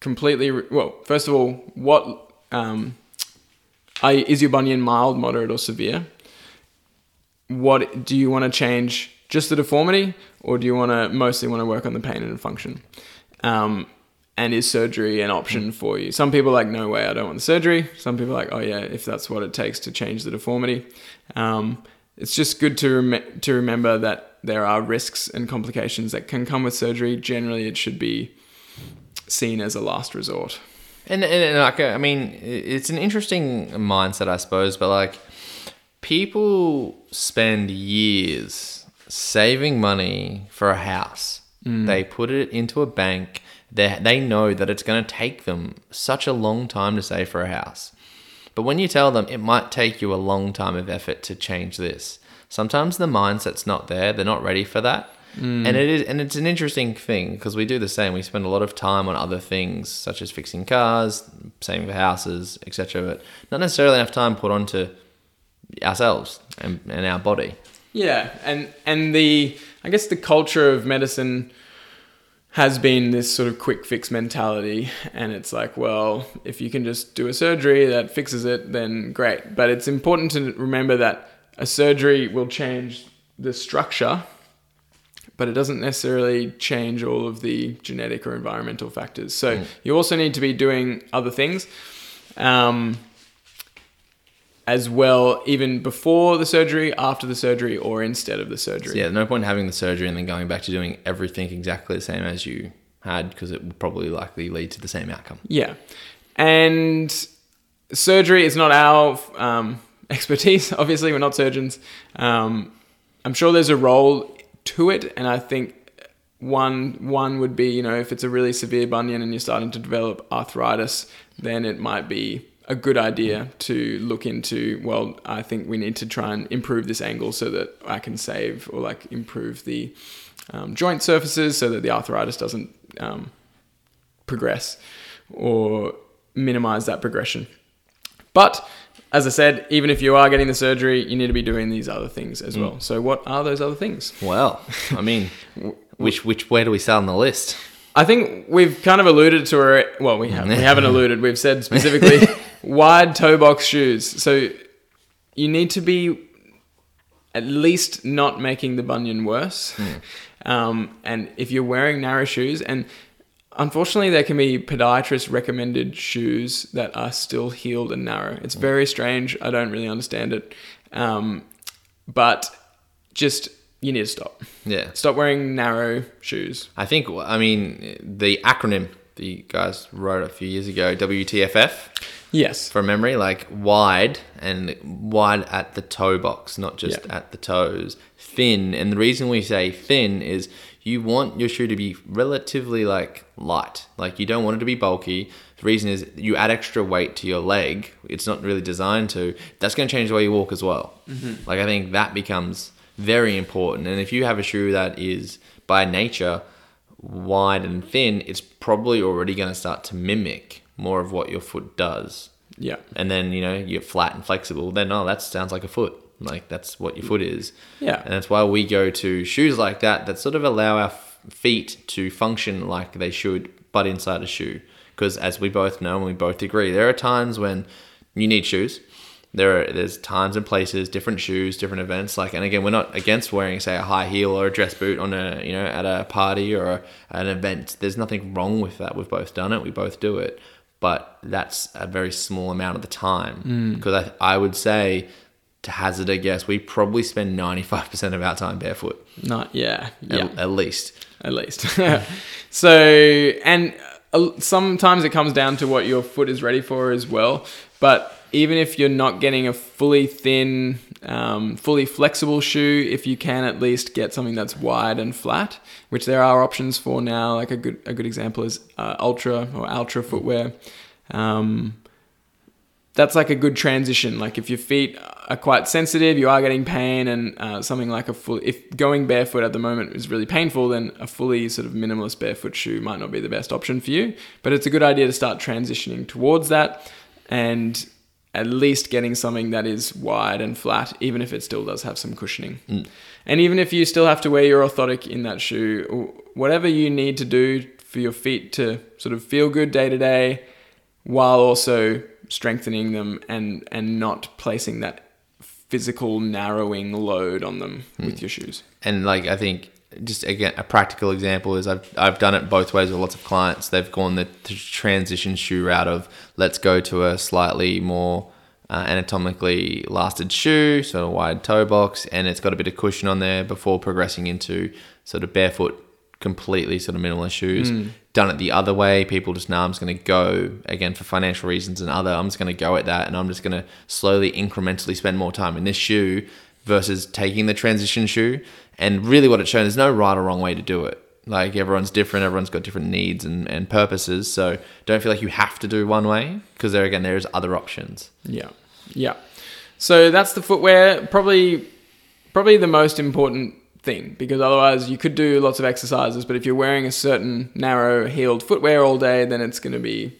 completely re- well? First of all, what um, are, is your bunion mild, moderate, or severe? What do you want to change? Just the deformity, or do you want to mostly want to work on the pain and function? Um, and is surgery an option for you? Some people are like, no way, I don't want the surgery. Some people are like, oh yeah, if that's what it takes to change the deformity. Um, it's just good to rem- to remember that there are risks and complications that can come with surgery. Generally, it should be seen as a last resort. And, and, and like, uh, I mean, it's an interesting mindset, I suppose, but like, people spend years saving money for a house. Mm. They put it into a bank. They, they know that it's going to take them such a long time to save for a house. But when you tell them it might take you a long time of effort to change this, sometimes the mindset's not there. They're not ready for that. Mm. And it is, and it's an interesting thing because we do the same. We spend a lot of time on other things such as fixing cars, saving for houses, etc. But not necessarily enough time put onto ourselves and, and our body. Yeah, and and the I guess the culture of medicine has been this sort of quick fix mentality and it's like well if you can just do a surgery that fixes it then great but it's important to remember that a surgery will change the structure but it doesn't necessarily change all of the genetic or environmental factors so you also need to be doing other things um, as well even before the surgery after the surgery or instead of the surgery Yeah, no point having the surgery and then going back to doing everything exactly the same as you had because it will probably likely lead to the same outcome. Yeah. And surgery is not our um, [LAUGHS] expertise. Obviously, we're not surgeons. Um, I'm sure there's a role to it, and I think one one would be you know if it's a really severe bunion and you're starting to develop arthritis, then it might be a good idea to look into. Well, I think we need to try and improve this angle so that I can save or like improve the um, joint surfaces so that the arthritis doesn't um, progress or minimize that progression. But as I said, even if you are getting the surgery, you need to be doing these other things as well. So, what are those other things? Well, I mean, which which where do we start on the list? I think we've kind of alluded to it. Well, we, have, we haven't [LAUGHS] alluded. We've said specifically [LAUGHS] wide toe box shoes. So, you need to be at least not making the bunion worse. Um, and if you're wearing narrow shoes, and unfortunately, there can be podiatrist recommended shoes that are still heeled and narrow. It's very strange. I don't really understand it. Um, but just, you need to stop. Yeah. Stop wearing narrow shoes. I think, I mean, the acronym the guys wrote a few years ago, WTFF, Yes. from memory, like wide and wide at the toe box, not just Yeah. at the toes. Thin. And the reason we say thin is you want your shoe to be relatively like light. Like you don't want it to be bulky. The reason is you add extra weight to your leg. It's not really designed to. That's going to change the way you walk as well. Mm-hmm. Like I think that becomes very important. And if you have a shoe that is by nature wide and thin, it's probably already going to start to mimic more of what your foot does. Yeah. And then, you know, you're flat and flexible, then, oh, that sounds like a foot. Like, that's what your foot is. Yeah. And that's why we go to shoes like that that sort of allow our f- feet to function like they should, but inside a shoe. Because as we both know and we both agree, there are times when you need shoes. There are there's times and places, different shoes, different events. Like, and again, we're not against wearing, say, a high heel or a dress boot on a you know at a party or a, an event. There's nothing wrong with that. We've both done it. We both do it, but that's a very small amount of the time. Mm. Because I, I would say, to hazard a guess, we probably spend 95% of our time barefoot, Not, yeah. at, Yeah. at least. at least. [LAUGHS] so, and uh, sometimes it comes down to what your foot is ready for as well. But even if you're not getting a fully thin, um, fully flexible shoe, if you can at least get something that's wide and flat, which there are options for now. Like a good a good example is uh, Ultra or Ultra footwear. Um, that's like a good transition. Like if your feet are quite sensitive, you are getting pain, and uh, something like a full, if going barefoot at the moment is really painful, then a fully sort of minimalist barefoot shoe might not be the best option for you. But it's a good idea to start transitioning towards that, and at least getting something that is wide and flat, even if it still does have some cushioning. And even if you still have to wear your orthotic in that shoe, whatever you need to do for your feet to sort of feel good day to day, while also strengthening them and and not placing that physical narrowing load on them with your shoes. and like I think just again a practical example is I've I've done it both ways with lots of clients. They've gone the transition shoe route of let's go to a slightly more uh, anatomically lasted shoe, sort of wide toe box, and it's got a bit of cushion on there before progressing into sort of barefoot, completely sort of minimalist shoes. Hmm. Done it the other way, people just know I'm just going to go again for financial reasons and other. I'm just going to go at that, and I'm just going to slowly, incrementally spend more time in this shoe versus taking the transition shoe. And really, what it's shown is no right or wrong way to do it. Like everyone's different, everyone's got different needs and, and purposes. So don't feel like you have to do one way because there again, there's other options. Yeah. Yeah. So that's the footwear, probably probably the most important thing because otherwise you could do lots of exercises, but if you're wearing a certain narrow heeled footwear all day, then it's going to be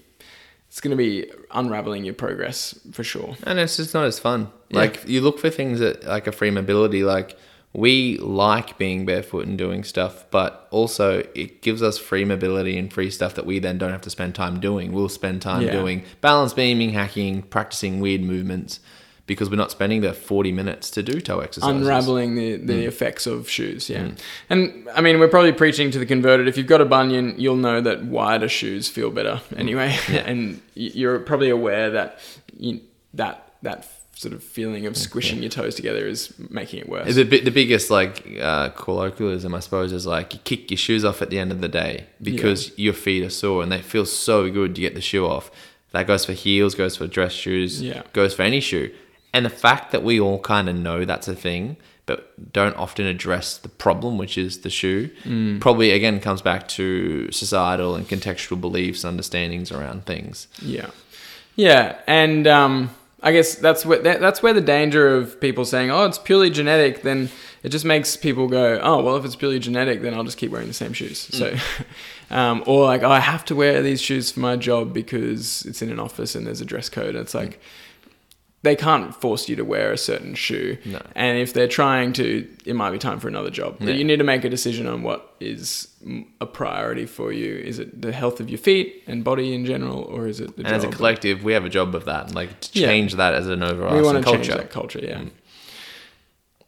it's going to be unraveling your progress for sure. And it's just not as fun. Like you look for things that like a free mobility. Like we like being barefoot and doing stuff, but also it gives us free mobility and free stuff that we then don't have to spend time doing. We'll spend time Yeah. doing balance beaming, hacking, practicing weird movements because we're not spending the 40 minutes to do toe exercises. unraveling the, the mm. effects of shoes. Yeah. Mm. And I mean, we're probably preaching to the converted. If you've got a bunion, you'll know that wider shoes feel better anyway. Mm. [LAUGHS] and you're probably aware that you, that, that sort of feeling of squishing your toes together is making it worse. The, the biggest like uh, colloquialism, I suppose, is like you kick your shoes off at the end of the day because your feet are sore and they feel so good to get the shoe off. That goes for heels, goes for dress shoes, Yeah. goes for any shoe. And the fact that we all kind of know that's a thing, but don't often address the problem, which is the shoe, probably again comes back to societal and contextual beliefs, understandings around things. Yeah, yeah, and um, I guess that's where that, that's where the danger of people saying, "Oh, it's purely genetic," then it just makes people go, "Oh, well, if it's purely genetic, then I'll just keep wearing the same shoes." So, [LAUGHS] um, or like, oh, "I have to wear these shoes for my job because it's in an office and there's a dress code." It's like they can't force you to wear a certain shoe, No. and if they're trying to, it might be time for another job. But Yeah. you need to make a decision on what is mm, a priority for you. Is it the health of your feet and body in general, or is it the And as a collective, we have a job of that, like to Yeah. change that as an overall culture. we want to culture. change that culture. Yeah.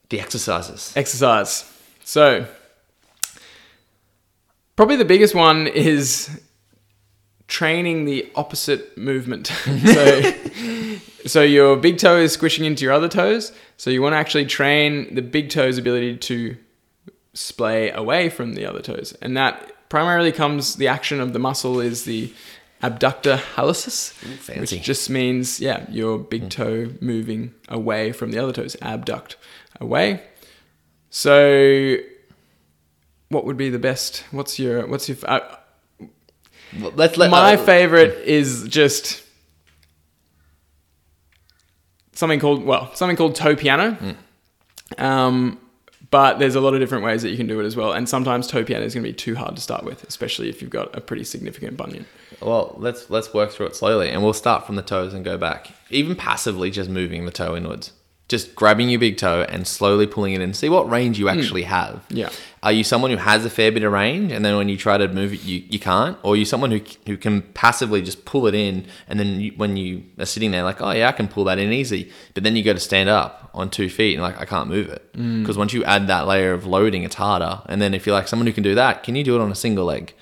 The exercises. Exercise. So, probably the biggest one is training the opposite movement. [LAUGHS] [LAUGHS] so, so your big toe is squishing into your other toes. So you want to actually train the big toe's ability to splay away from the other toes, and that primarily comes the action of the muscle is the abductor hallucis, fancy. which just means yeah your big toe moving away from the other toes, abduct away. So, what would be the best? What's your what's your uh, let's let my uh, favorite is just something called well something called toe piano. Um, but there's a lot of different ways that you can do it as well, and sometimes toe piano is going to be too hard to start with, especially if you've got a pretty significant bunion. Well, let's let's work through it slowly, and we'll start from the toes and go back. Even passively, just moving the toe inwards, just grabbing your big toe and slowly pulling it in. See what range you hmm. actually have. Yeah. Are you someone who has a fair bit of range, and then when you try to move it, you, you can't? Or are you someone who who can passively just pull it in, and then you, when you are sitting there, like, oh yeah, I can pull that in easy, but then you go to stand up on two feet, and like, I can't move it hmm. because once you add that layer of loading, it's harder. And then if you're like someone who can do that, can you do it on a single leg?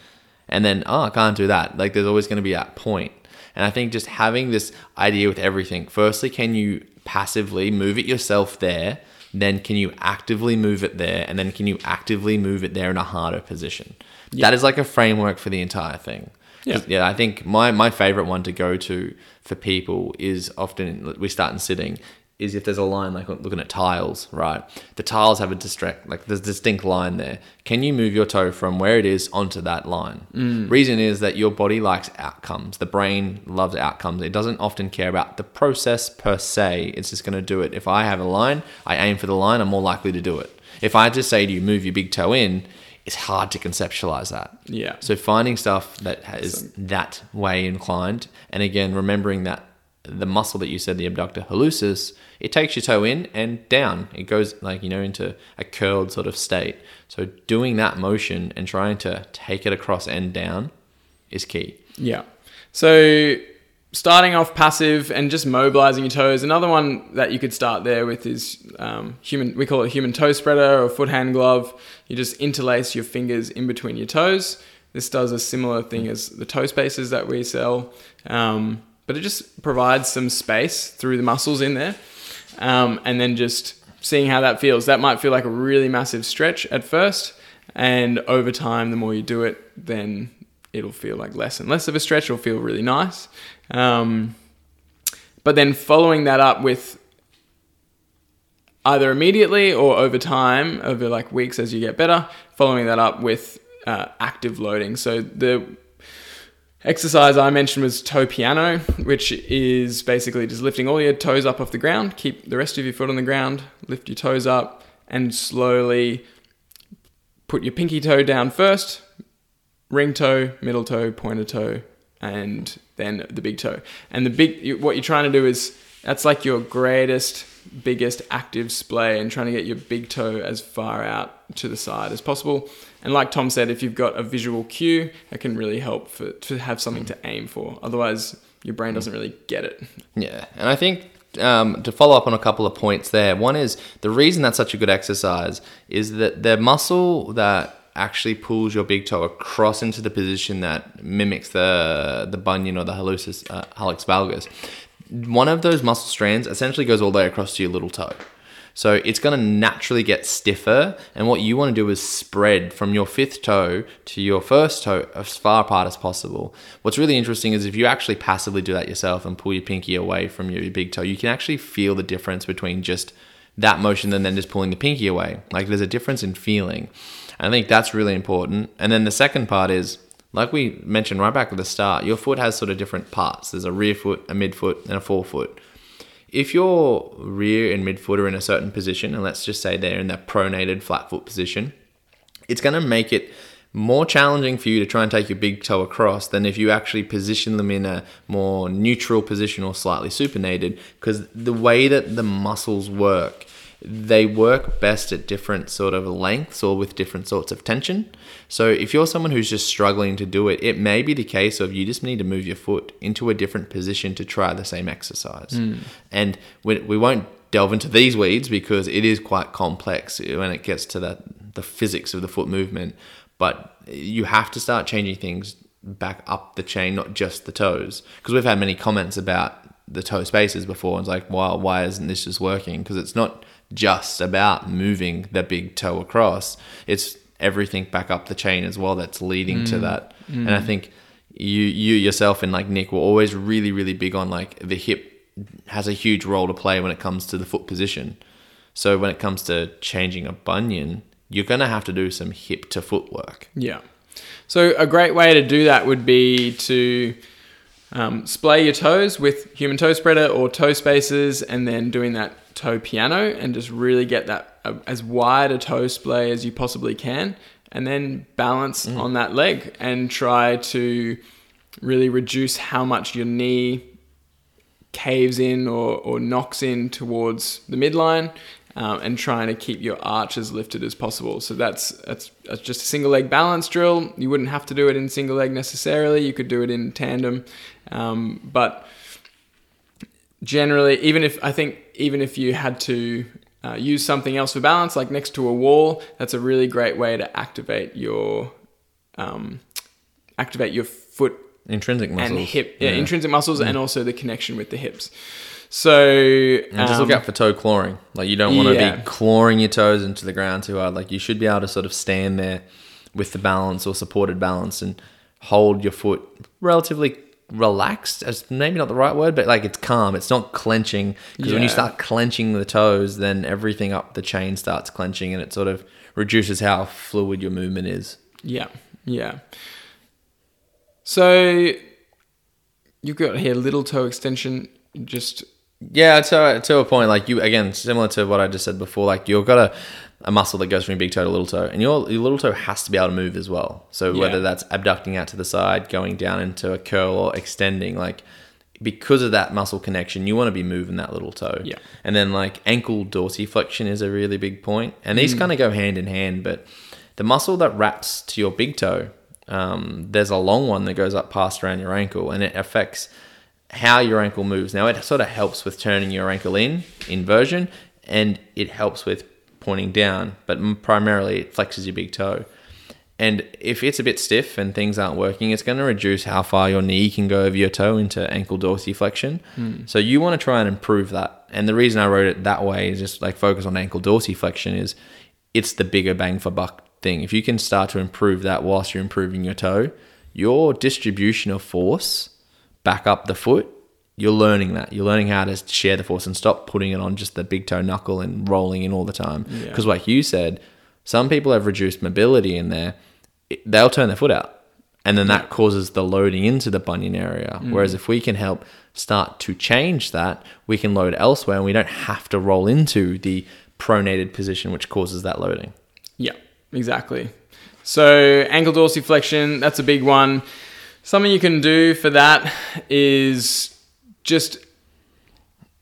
and then oh i can't do that like there's always going to be that point and i think just having this idea with everything firstly can you passively move it yourself there then can you actively move it there and then can you actively move it there in a harder position? That is like a framework for the entire thing. Yeah. yeah i think my my favorite one to go to for people is often we start in sitting is if there's a line like looking at tiles, right? The tiles have a distract like there's a distinct line there. Can you move your toe from where it is onto that line? Mm. Reason is that your body likes outcomes. The brain loves outcomes. It doesn't often care about the process per se. It's just going to do it. If I have a line, I aim for the line. I'm more likely to do it. If I just say to you, move your big toe in, it's hard to conceptualize that. Yeah. So finding stuff that is that way inclined, and again remembering that the muscle that you said, the abductor hallucis, it takes your toe in and down. It goes like you know into a curled sort of state. So doing that motion and trying to take it across and down is key. Yeah. So starting off passive and just mobilizing your toes. Another one that you could start there with is um, human. We call it human toe spreader or foot hand glove. You just interlace your fingers in between your toes. This does a similar thing as the toe spacers that we sell, um, but it just provides some space through the muscles in there, um, and then just seeing how that feels. That might feel like a really massive stretch at first, and over time, the more you do it, then it'll feel like less and less of a stretch. It'll feel really nice. Um, but then following that up with either immediately or over time, over like weeks as you get better, following that up with uh, active loading. So the exercise I mentioned was toe piano, which is basically just lifting all your toes up off the ground, keep the rest of your foot on the ground, lift your toes up, and slowly put your pinky toe down first, ring toe, middle toe, pointer toe, and then the big toe. And the big, what you're trying to do is that's like your greatest, biggest active splay, and trying to get your big toe as far out to the side as possible. And like Tom said, if you've got a visual cue, that can really help for to have something to aim for. Otherwise, your brain doesn't really get it. Yeah, and I think um, to follow up on a couple of points there, one is the reason that's such a good exercise is that the muscle that actually pulls your big toe across into the position that mimics the the bunion or the hallucis, uh, hallux valgus. One of those muscle strands essentially goes all the way across to your little toe. So it's going to naturally get stiffer. And what you want to do is spread from your fifth toe to your first toe as far apart as possible. What's really interesting is if you actually passively do that yourself and pull your pinky away from your big toe, you can actually feel the difference between just that motion and then just pulling the pinky away. Like there's a difference in feeling. I think that's really important. And then the second part is, like we mentioned right back at the start, your foot has sort of different parts. There's a rear foot, a midfoot, and a forefoot. If your rear and midfoot are in a certain position, and let's just say they're in that pronated flat foot position, it's going to make it more challenging for you to try and take your big toe across than if you actually position them in a more neutral position or slightly supinated because the way that the muscles work they work best at different sort of lengths or with different sorts of tension. So if you're someone who's just struggling to do it, it may be the case of you just need to move your foot into a different position to try the same exercise. Mm. And we, we won't delve into these weeds because it is quite complex when it gets to that the physics of the foot movement. But you have to start changing things back up the chain, not just the toes. Because we've had many comments about the toe spacers before. And it's like, wow, why isn't this just working? Because it's not just about moving the big toe across. It's everything back up the chain as well that's leading mm. to that. Mm. And I think you you yourself and like Nick were always really really big on like the hip has a huge role to play when it comes to the foot position. So when it comes to changing a bunion, you're going to have to do some hip to foot work. Yeah. So a great way to do that would be to um, splay your toes with human toe spreader or toe spacers, and then doing that toe piano and just really get that uh, as wide a toe splay as you possibly can, and then balance mm. on that leg and try to really reduce how much your knee caves in or, or knocks in towards the midline um, and trying to keep your arch as lifted as possible. So that's, that's, that's just a single leg balance drill. You wouldn't have to do it in single leg necessarily. You could do it in tandem, um, but generally, even if I think even if you had to uh, use something else for balance, like next to a wall, that's a really great way to activate your um, activate your foot intrinsic muscles and hip, yeah, yeah. intrinsic muscles, mm. and also the connection with the hips. So and just look um, out for toe clawing. Like you don't want to yeah. be clawing your toes into the ground too hard. Like you should be able to sort of stand there with the balance or supported balance and hold your foot relatively relaxed as maybe not the right word but like it's calm. It's not clenching because yeah. when you start clenching the toes then everything up the chain starts clenching and it sort of reduces how fluid your movement is. Yeah yeah. So you've got here little toe extension just yeah to, to a point like you again similar to what i just said before like you've got to a muscle that goes from your big toe to little toe, and your, your little toe has to be able to move as well. So yeah. whether that's abducting out to the side, going down into a curl, or extending, like because of that muscle connection, you want to be moving that little toe. Yeah. And then like ankle dorsiflexion is a really big point, and these mm. kind of go hand in hand. But the muscle that wraps to your big toe, um, there's a long one that goes up past around your ankle, and it affects how your ankle moves. Now it sort of helps with turning your ankle in inversion, and it helps with pointing down, but primarily it flexes your big toe. And if it's a bit stiff and things aren't working, it's going to reduce how far your knee can go over your toe into ankle dorsiflexion. Mm. So you want to try and improve that. And the reason I wrote it that way is just like focus on ankle dorsiflexion is it's the bigger bang for buck thing. If you can start to improve that whilst you're improving your toe, your distribution of force back up the foot you're learning that. You're learning how to share the force and stop putting it on just the big toe knuckle and rolling in all the time. Because, yeah. like you said, some people have reduced mobility in there. They'll turn their foot out. And then that causes the loading into the bunion area. Mm. Whereas if we can help start to change that, we can load elsewhere and we don't have to roll into the pronated position, which causes that loading. Yeah, exactly. So, ankle dorsiflexion, that's a big one. Something you can do for that is just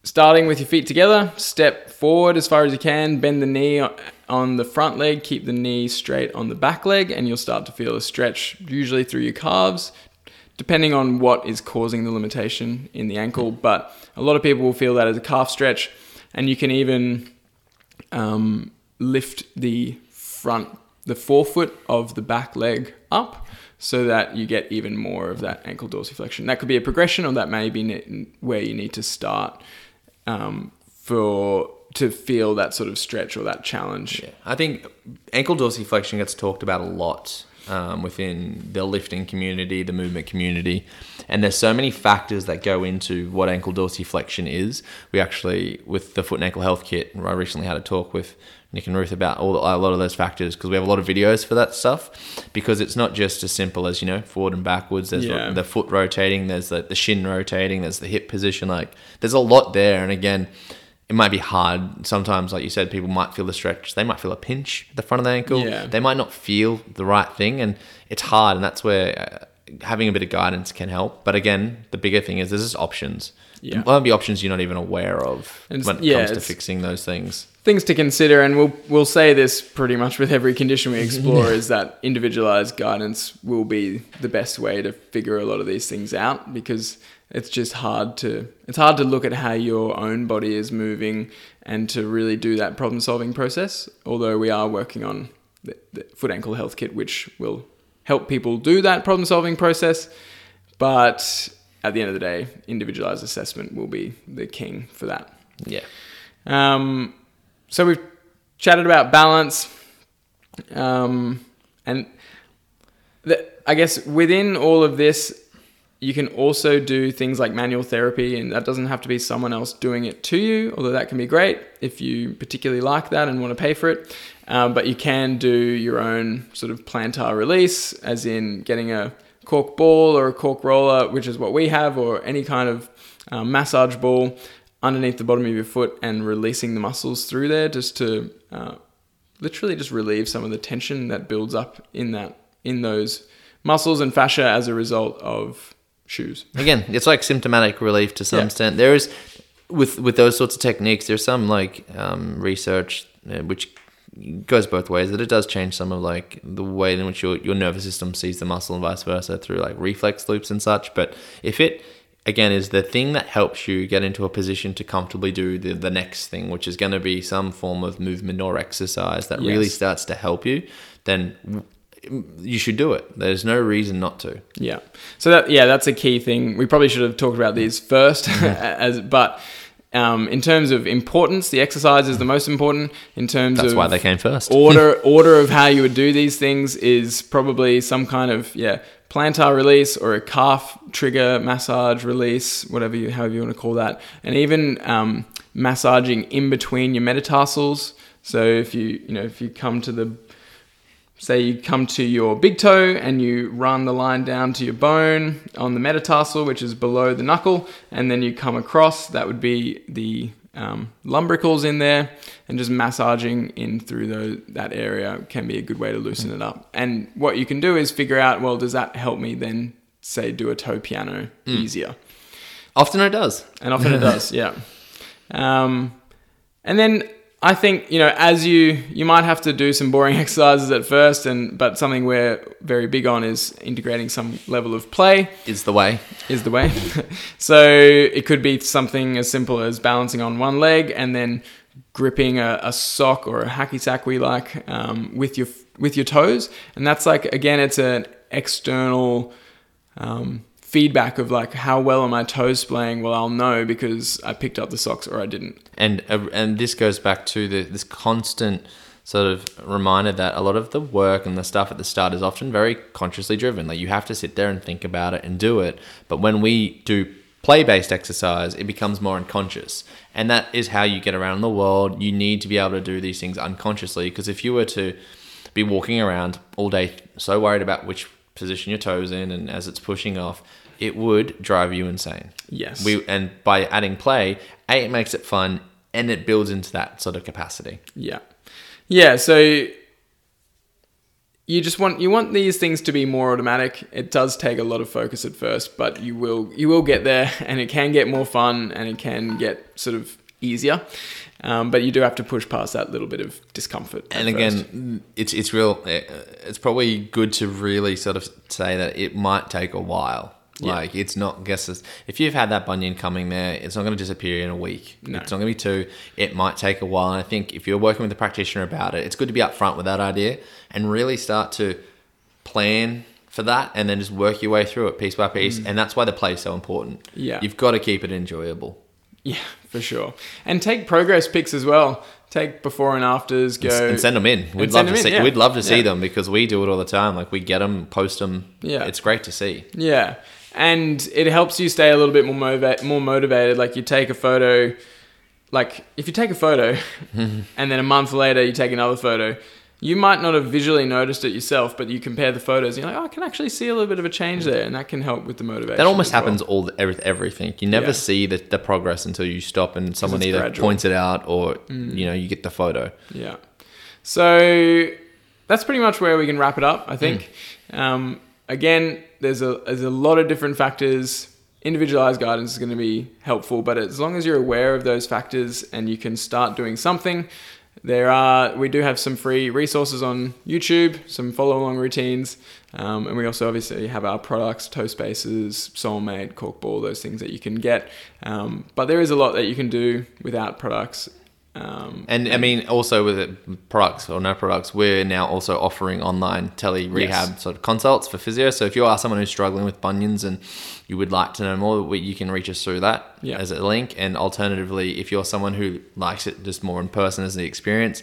starting with your feet together, step forward as far as you can, bend the knee on the front leg, keep the knee straight on the back leg, and you'll start to feel a stretch, usually through your calves, depending on what is causing the limitation in the ankle. But a lot of people will feel that as a calf stretch, and you can even um, lift the front, the forefoot of the back leg up so that you get even more of that ankle dorsiflexion. That could be a progression, or that may be where you need to start um, for to feel that sort of stretch or that challenge. Yeah. I think ankle dorsiflexion gets talked about a lot um, within the lifting community, the movement community, and there's so many factors that go into what ankle dorsiflexion is. We actually, with the foot and ankle health kit, I recently had a talk with Nick and Ruth about all a lot of those factors because we have a lot of videos for that stuff. Because it's not just as simple as you know forward and backwards. There's Yeah. the foot rotating. There's the, the shin rotating. There's the hip position. Like there's a lot there. And again, it might be hard. Sometimes, like you said, people might feel the stretch. They might feel a pinch at the front of the ankle. Yeah. They might not feel the right thing, and it's hard. And that's where uh, having a bit of guidance can help. But again, the bigger thing is there's just options. Yeah. There might be options you're not even aware of it's- when it yeah, comes to fixing those things. things to consider, and we'll we'll say this pretty much with every condition we [LAUGHS] explore, is that individualized guidance will be the best way to figure a lot of these things out because it's just hard to it's hard to look at how your own body is moving and to really do that problem solving process. Although we are working on the, the foot ankle health kit, which will help people do that problem solving process, but at the end of the day, individualized assessment will be the king for that. Yeah. Um, so we've chatted about balance, um, and the, I guess within all of this, you can also do things like manual therapy, and that doesn't have to be someone else doing it to you, although that can be great if you particularly like that and want to pay for it. Um, but you can do your own sort of plantar release, as in getting a cork ball or a cork roller, which is what we have, or any kind of um, massage ball underneath the bottom of your foot and releasing the muscles through there just to uh, literally just relieve some of the tension that builds up in that in those muscles and fascia as a result of shoes. Again, it's like symptomatic relief to some Yeah. extent. There is with with those sorts of techniques. There's some like um, research uh, which goes both ways that it does change some of like the way in which your your nervous system sees the muscle and vice versa through like reflex loops and such. But if it again is the thing that helps you get into a position to comfortably do the, the next thing which is going to be some form of movement or exercise that really starts to help you then you should do it there's no reason not to Yeah. So that yeah, that's a key thing. We probably should have talked about these first, [LAUGHS] as but um, in terms of importance, the exercise is the most important. In terms that's of why they came first order [LAUGHS] order of how you would do these things is probably some kind of yeah plantar release or a calf trigger massage release, whatever you however you want to call that, and even um, massaging in between your metatarsals. So if you you know if you come to the say you come to your big toe and you run the line down to your bone on the metatarsal, which is below the knuckle, and then you come across, that would be the um, lumbricals in there, and just massaging in through those, that area can be a good way to loosen it up. And what you can do is figure out, well, does that help me then, say, do a toe piano easier? often it does and often it does [LAUGHS] yeah um, and then i think you know as you you might have to do some boring [LAUGHS] exercises at first and but something we're very big on is integrating some level of play. Is the way. Is the way. [LAUGHS] So it could be something as simple as balancing on one leg and then gripping a, a sock or a hacky sack we like um, with your with your toes. And that's like again it's an external um, feedback of like how well are my toes playing? Well i'll know because i picked up the socks or i didn't. And uh, and this goes back to the this constant sort of reminder that a lot of the work and the stuff at the start is often very consciously driven. Like you have to sit there and think about it and do it. But when we do play-based exercise it becomes more unconscious. And that is how you get around the world. You need to be able to do these things unconsciously. Because if you were to be walking around all day so worried about which position your toes in and as it's pushing off it would drive you insane yes we and by adding play, a it makes it fun and it builds into that sort of capacity. Yeah. Yeah, so you just want you want these things to be more automatic. It does take a lot of focus at first, but you will you will get there [LAUGHS] and it can get more fun and it can get sort of easier. Um, but you do have to push past that little bit of discomfort. And first. again, it's it's real. uh, It's probably good to really sort of say that it might take a while. Yeah. Like it's not guesses. If you've had that bunion coming there, it's not going to disappear in a week. No. It's not going to be two. It might take a while. And I think if you're working with a practitioner about it, it's good to be upfront with that idea and really start to plan for that, and then just work your way through it piece by piece. And that's why the play is so important. Mm. Yeah. you've got to keep it enjoyable. Yeah, for sure. And take progress pics as well. Take before and afters. Go and send them in. We'd love to in, see. yeah. We'd love to see Yeah. them because we do it all the time. Like we get them, post them. Yeah. it's great to see. Yeah, and it helps you stay a little bit more motiva- more motivated. Like you take a photo, like if you take a photo, [LAUGHS] and then a month later you take another photo, you might not have visually noticed it yourself, but you compare the photos, and you're like, oh, I can actually see a little bit of a change there, and that can help with the motivation. That almost well. happens all the, every, everything. You never Yeah. see the, the progress until you stop and someone either gradual. Mm. points it out or you know you get the photo. Yeah. So that's pretty much where we can wrap it up, I think. Um, again, there's a there's a lot of different factors. Individualized guidance is going to be helpful, but as long as you're aware of those factors and you can start doing something, there are we do have some free resources on YouTube, some follow along routines, um, and we also obviously have our products, Toe Spacers, Soulmate, Corkball, those things that you can get. Um, but there is a lot that you can do without products. Um, And I mean, also with it, products or no products, we're now also offering online tele rehab sort of consults for physio. So if you are someone who's struggling with bunions and you would like to know more, you can reach us through that Yeah. as a link. And alternatively, if you're someone who likes it just more in person as the experience,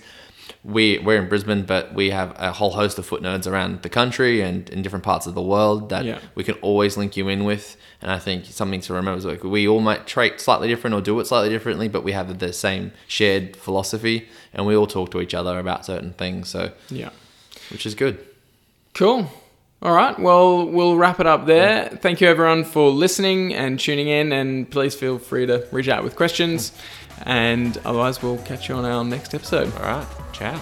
we we're in Brisbane, but we have a whole host of foot nerds around the country and in different parts of the world that Yeah. we can always link you in with. And I think something to remember is like we all might trait slightly different or do it slightly differently, but we have the same shared philosophy, and we all talk to each other about certain things. So, yeah. which is good. Cool. All right. Well, we'll wrap it up there. Thank you, everyone, for listening and tuning in. And please feel free to reach out with questions. And otherwise, we'll catch you on our next episode. All right, ciao.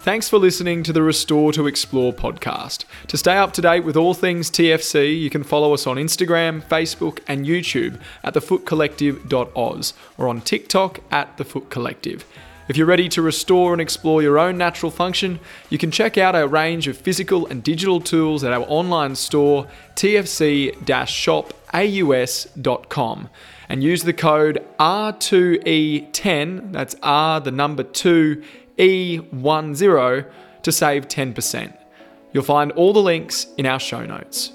Thanks for listening to the Restore to Explore podcast. To stay up to date with all things TFC, you can follow us on Instagram, Facebook, and YouTube at thefootcollective.oz or on TikTok at the Foot Collective. If you're ready to restore and explore your own natural function, you can check out our range of physical and digital tools at our online store, tfc-shopaus.com, and use the code R2E10, that's R the number 2, E10, to save 10%. You'll find all the links in our show notes.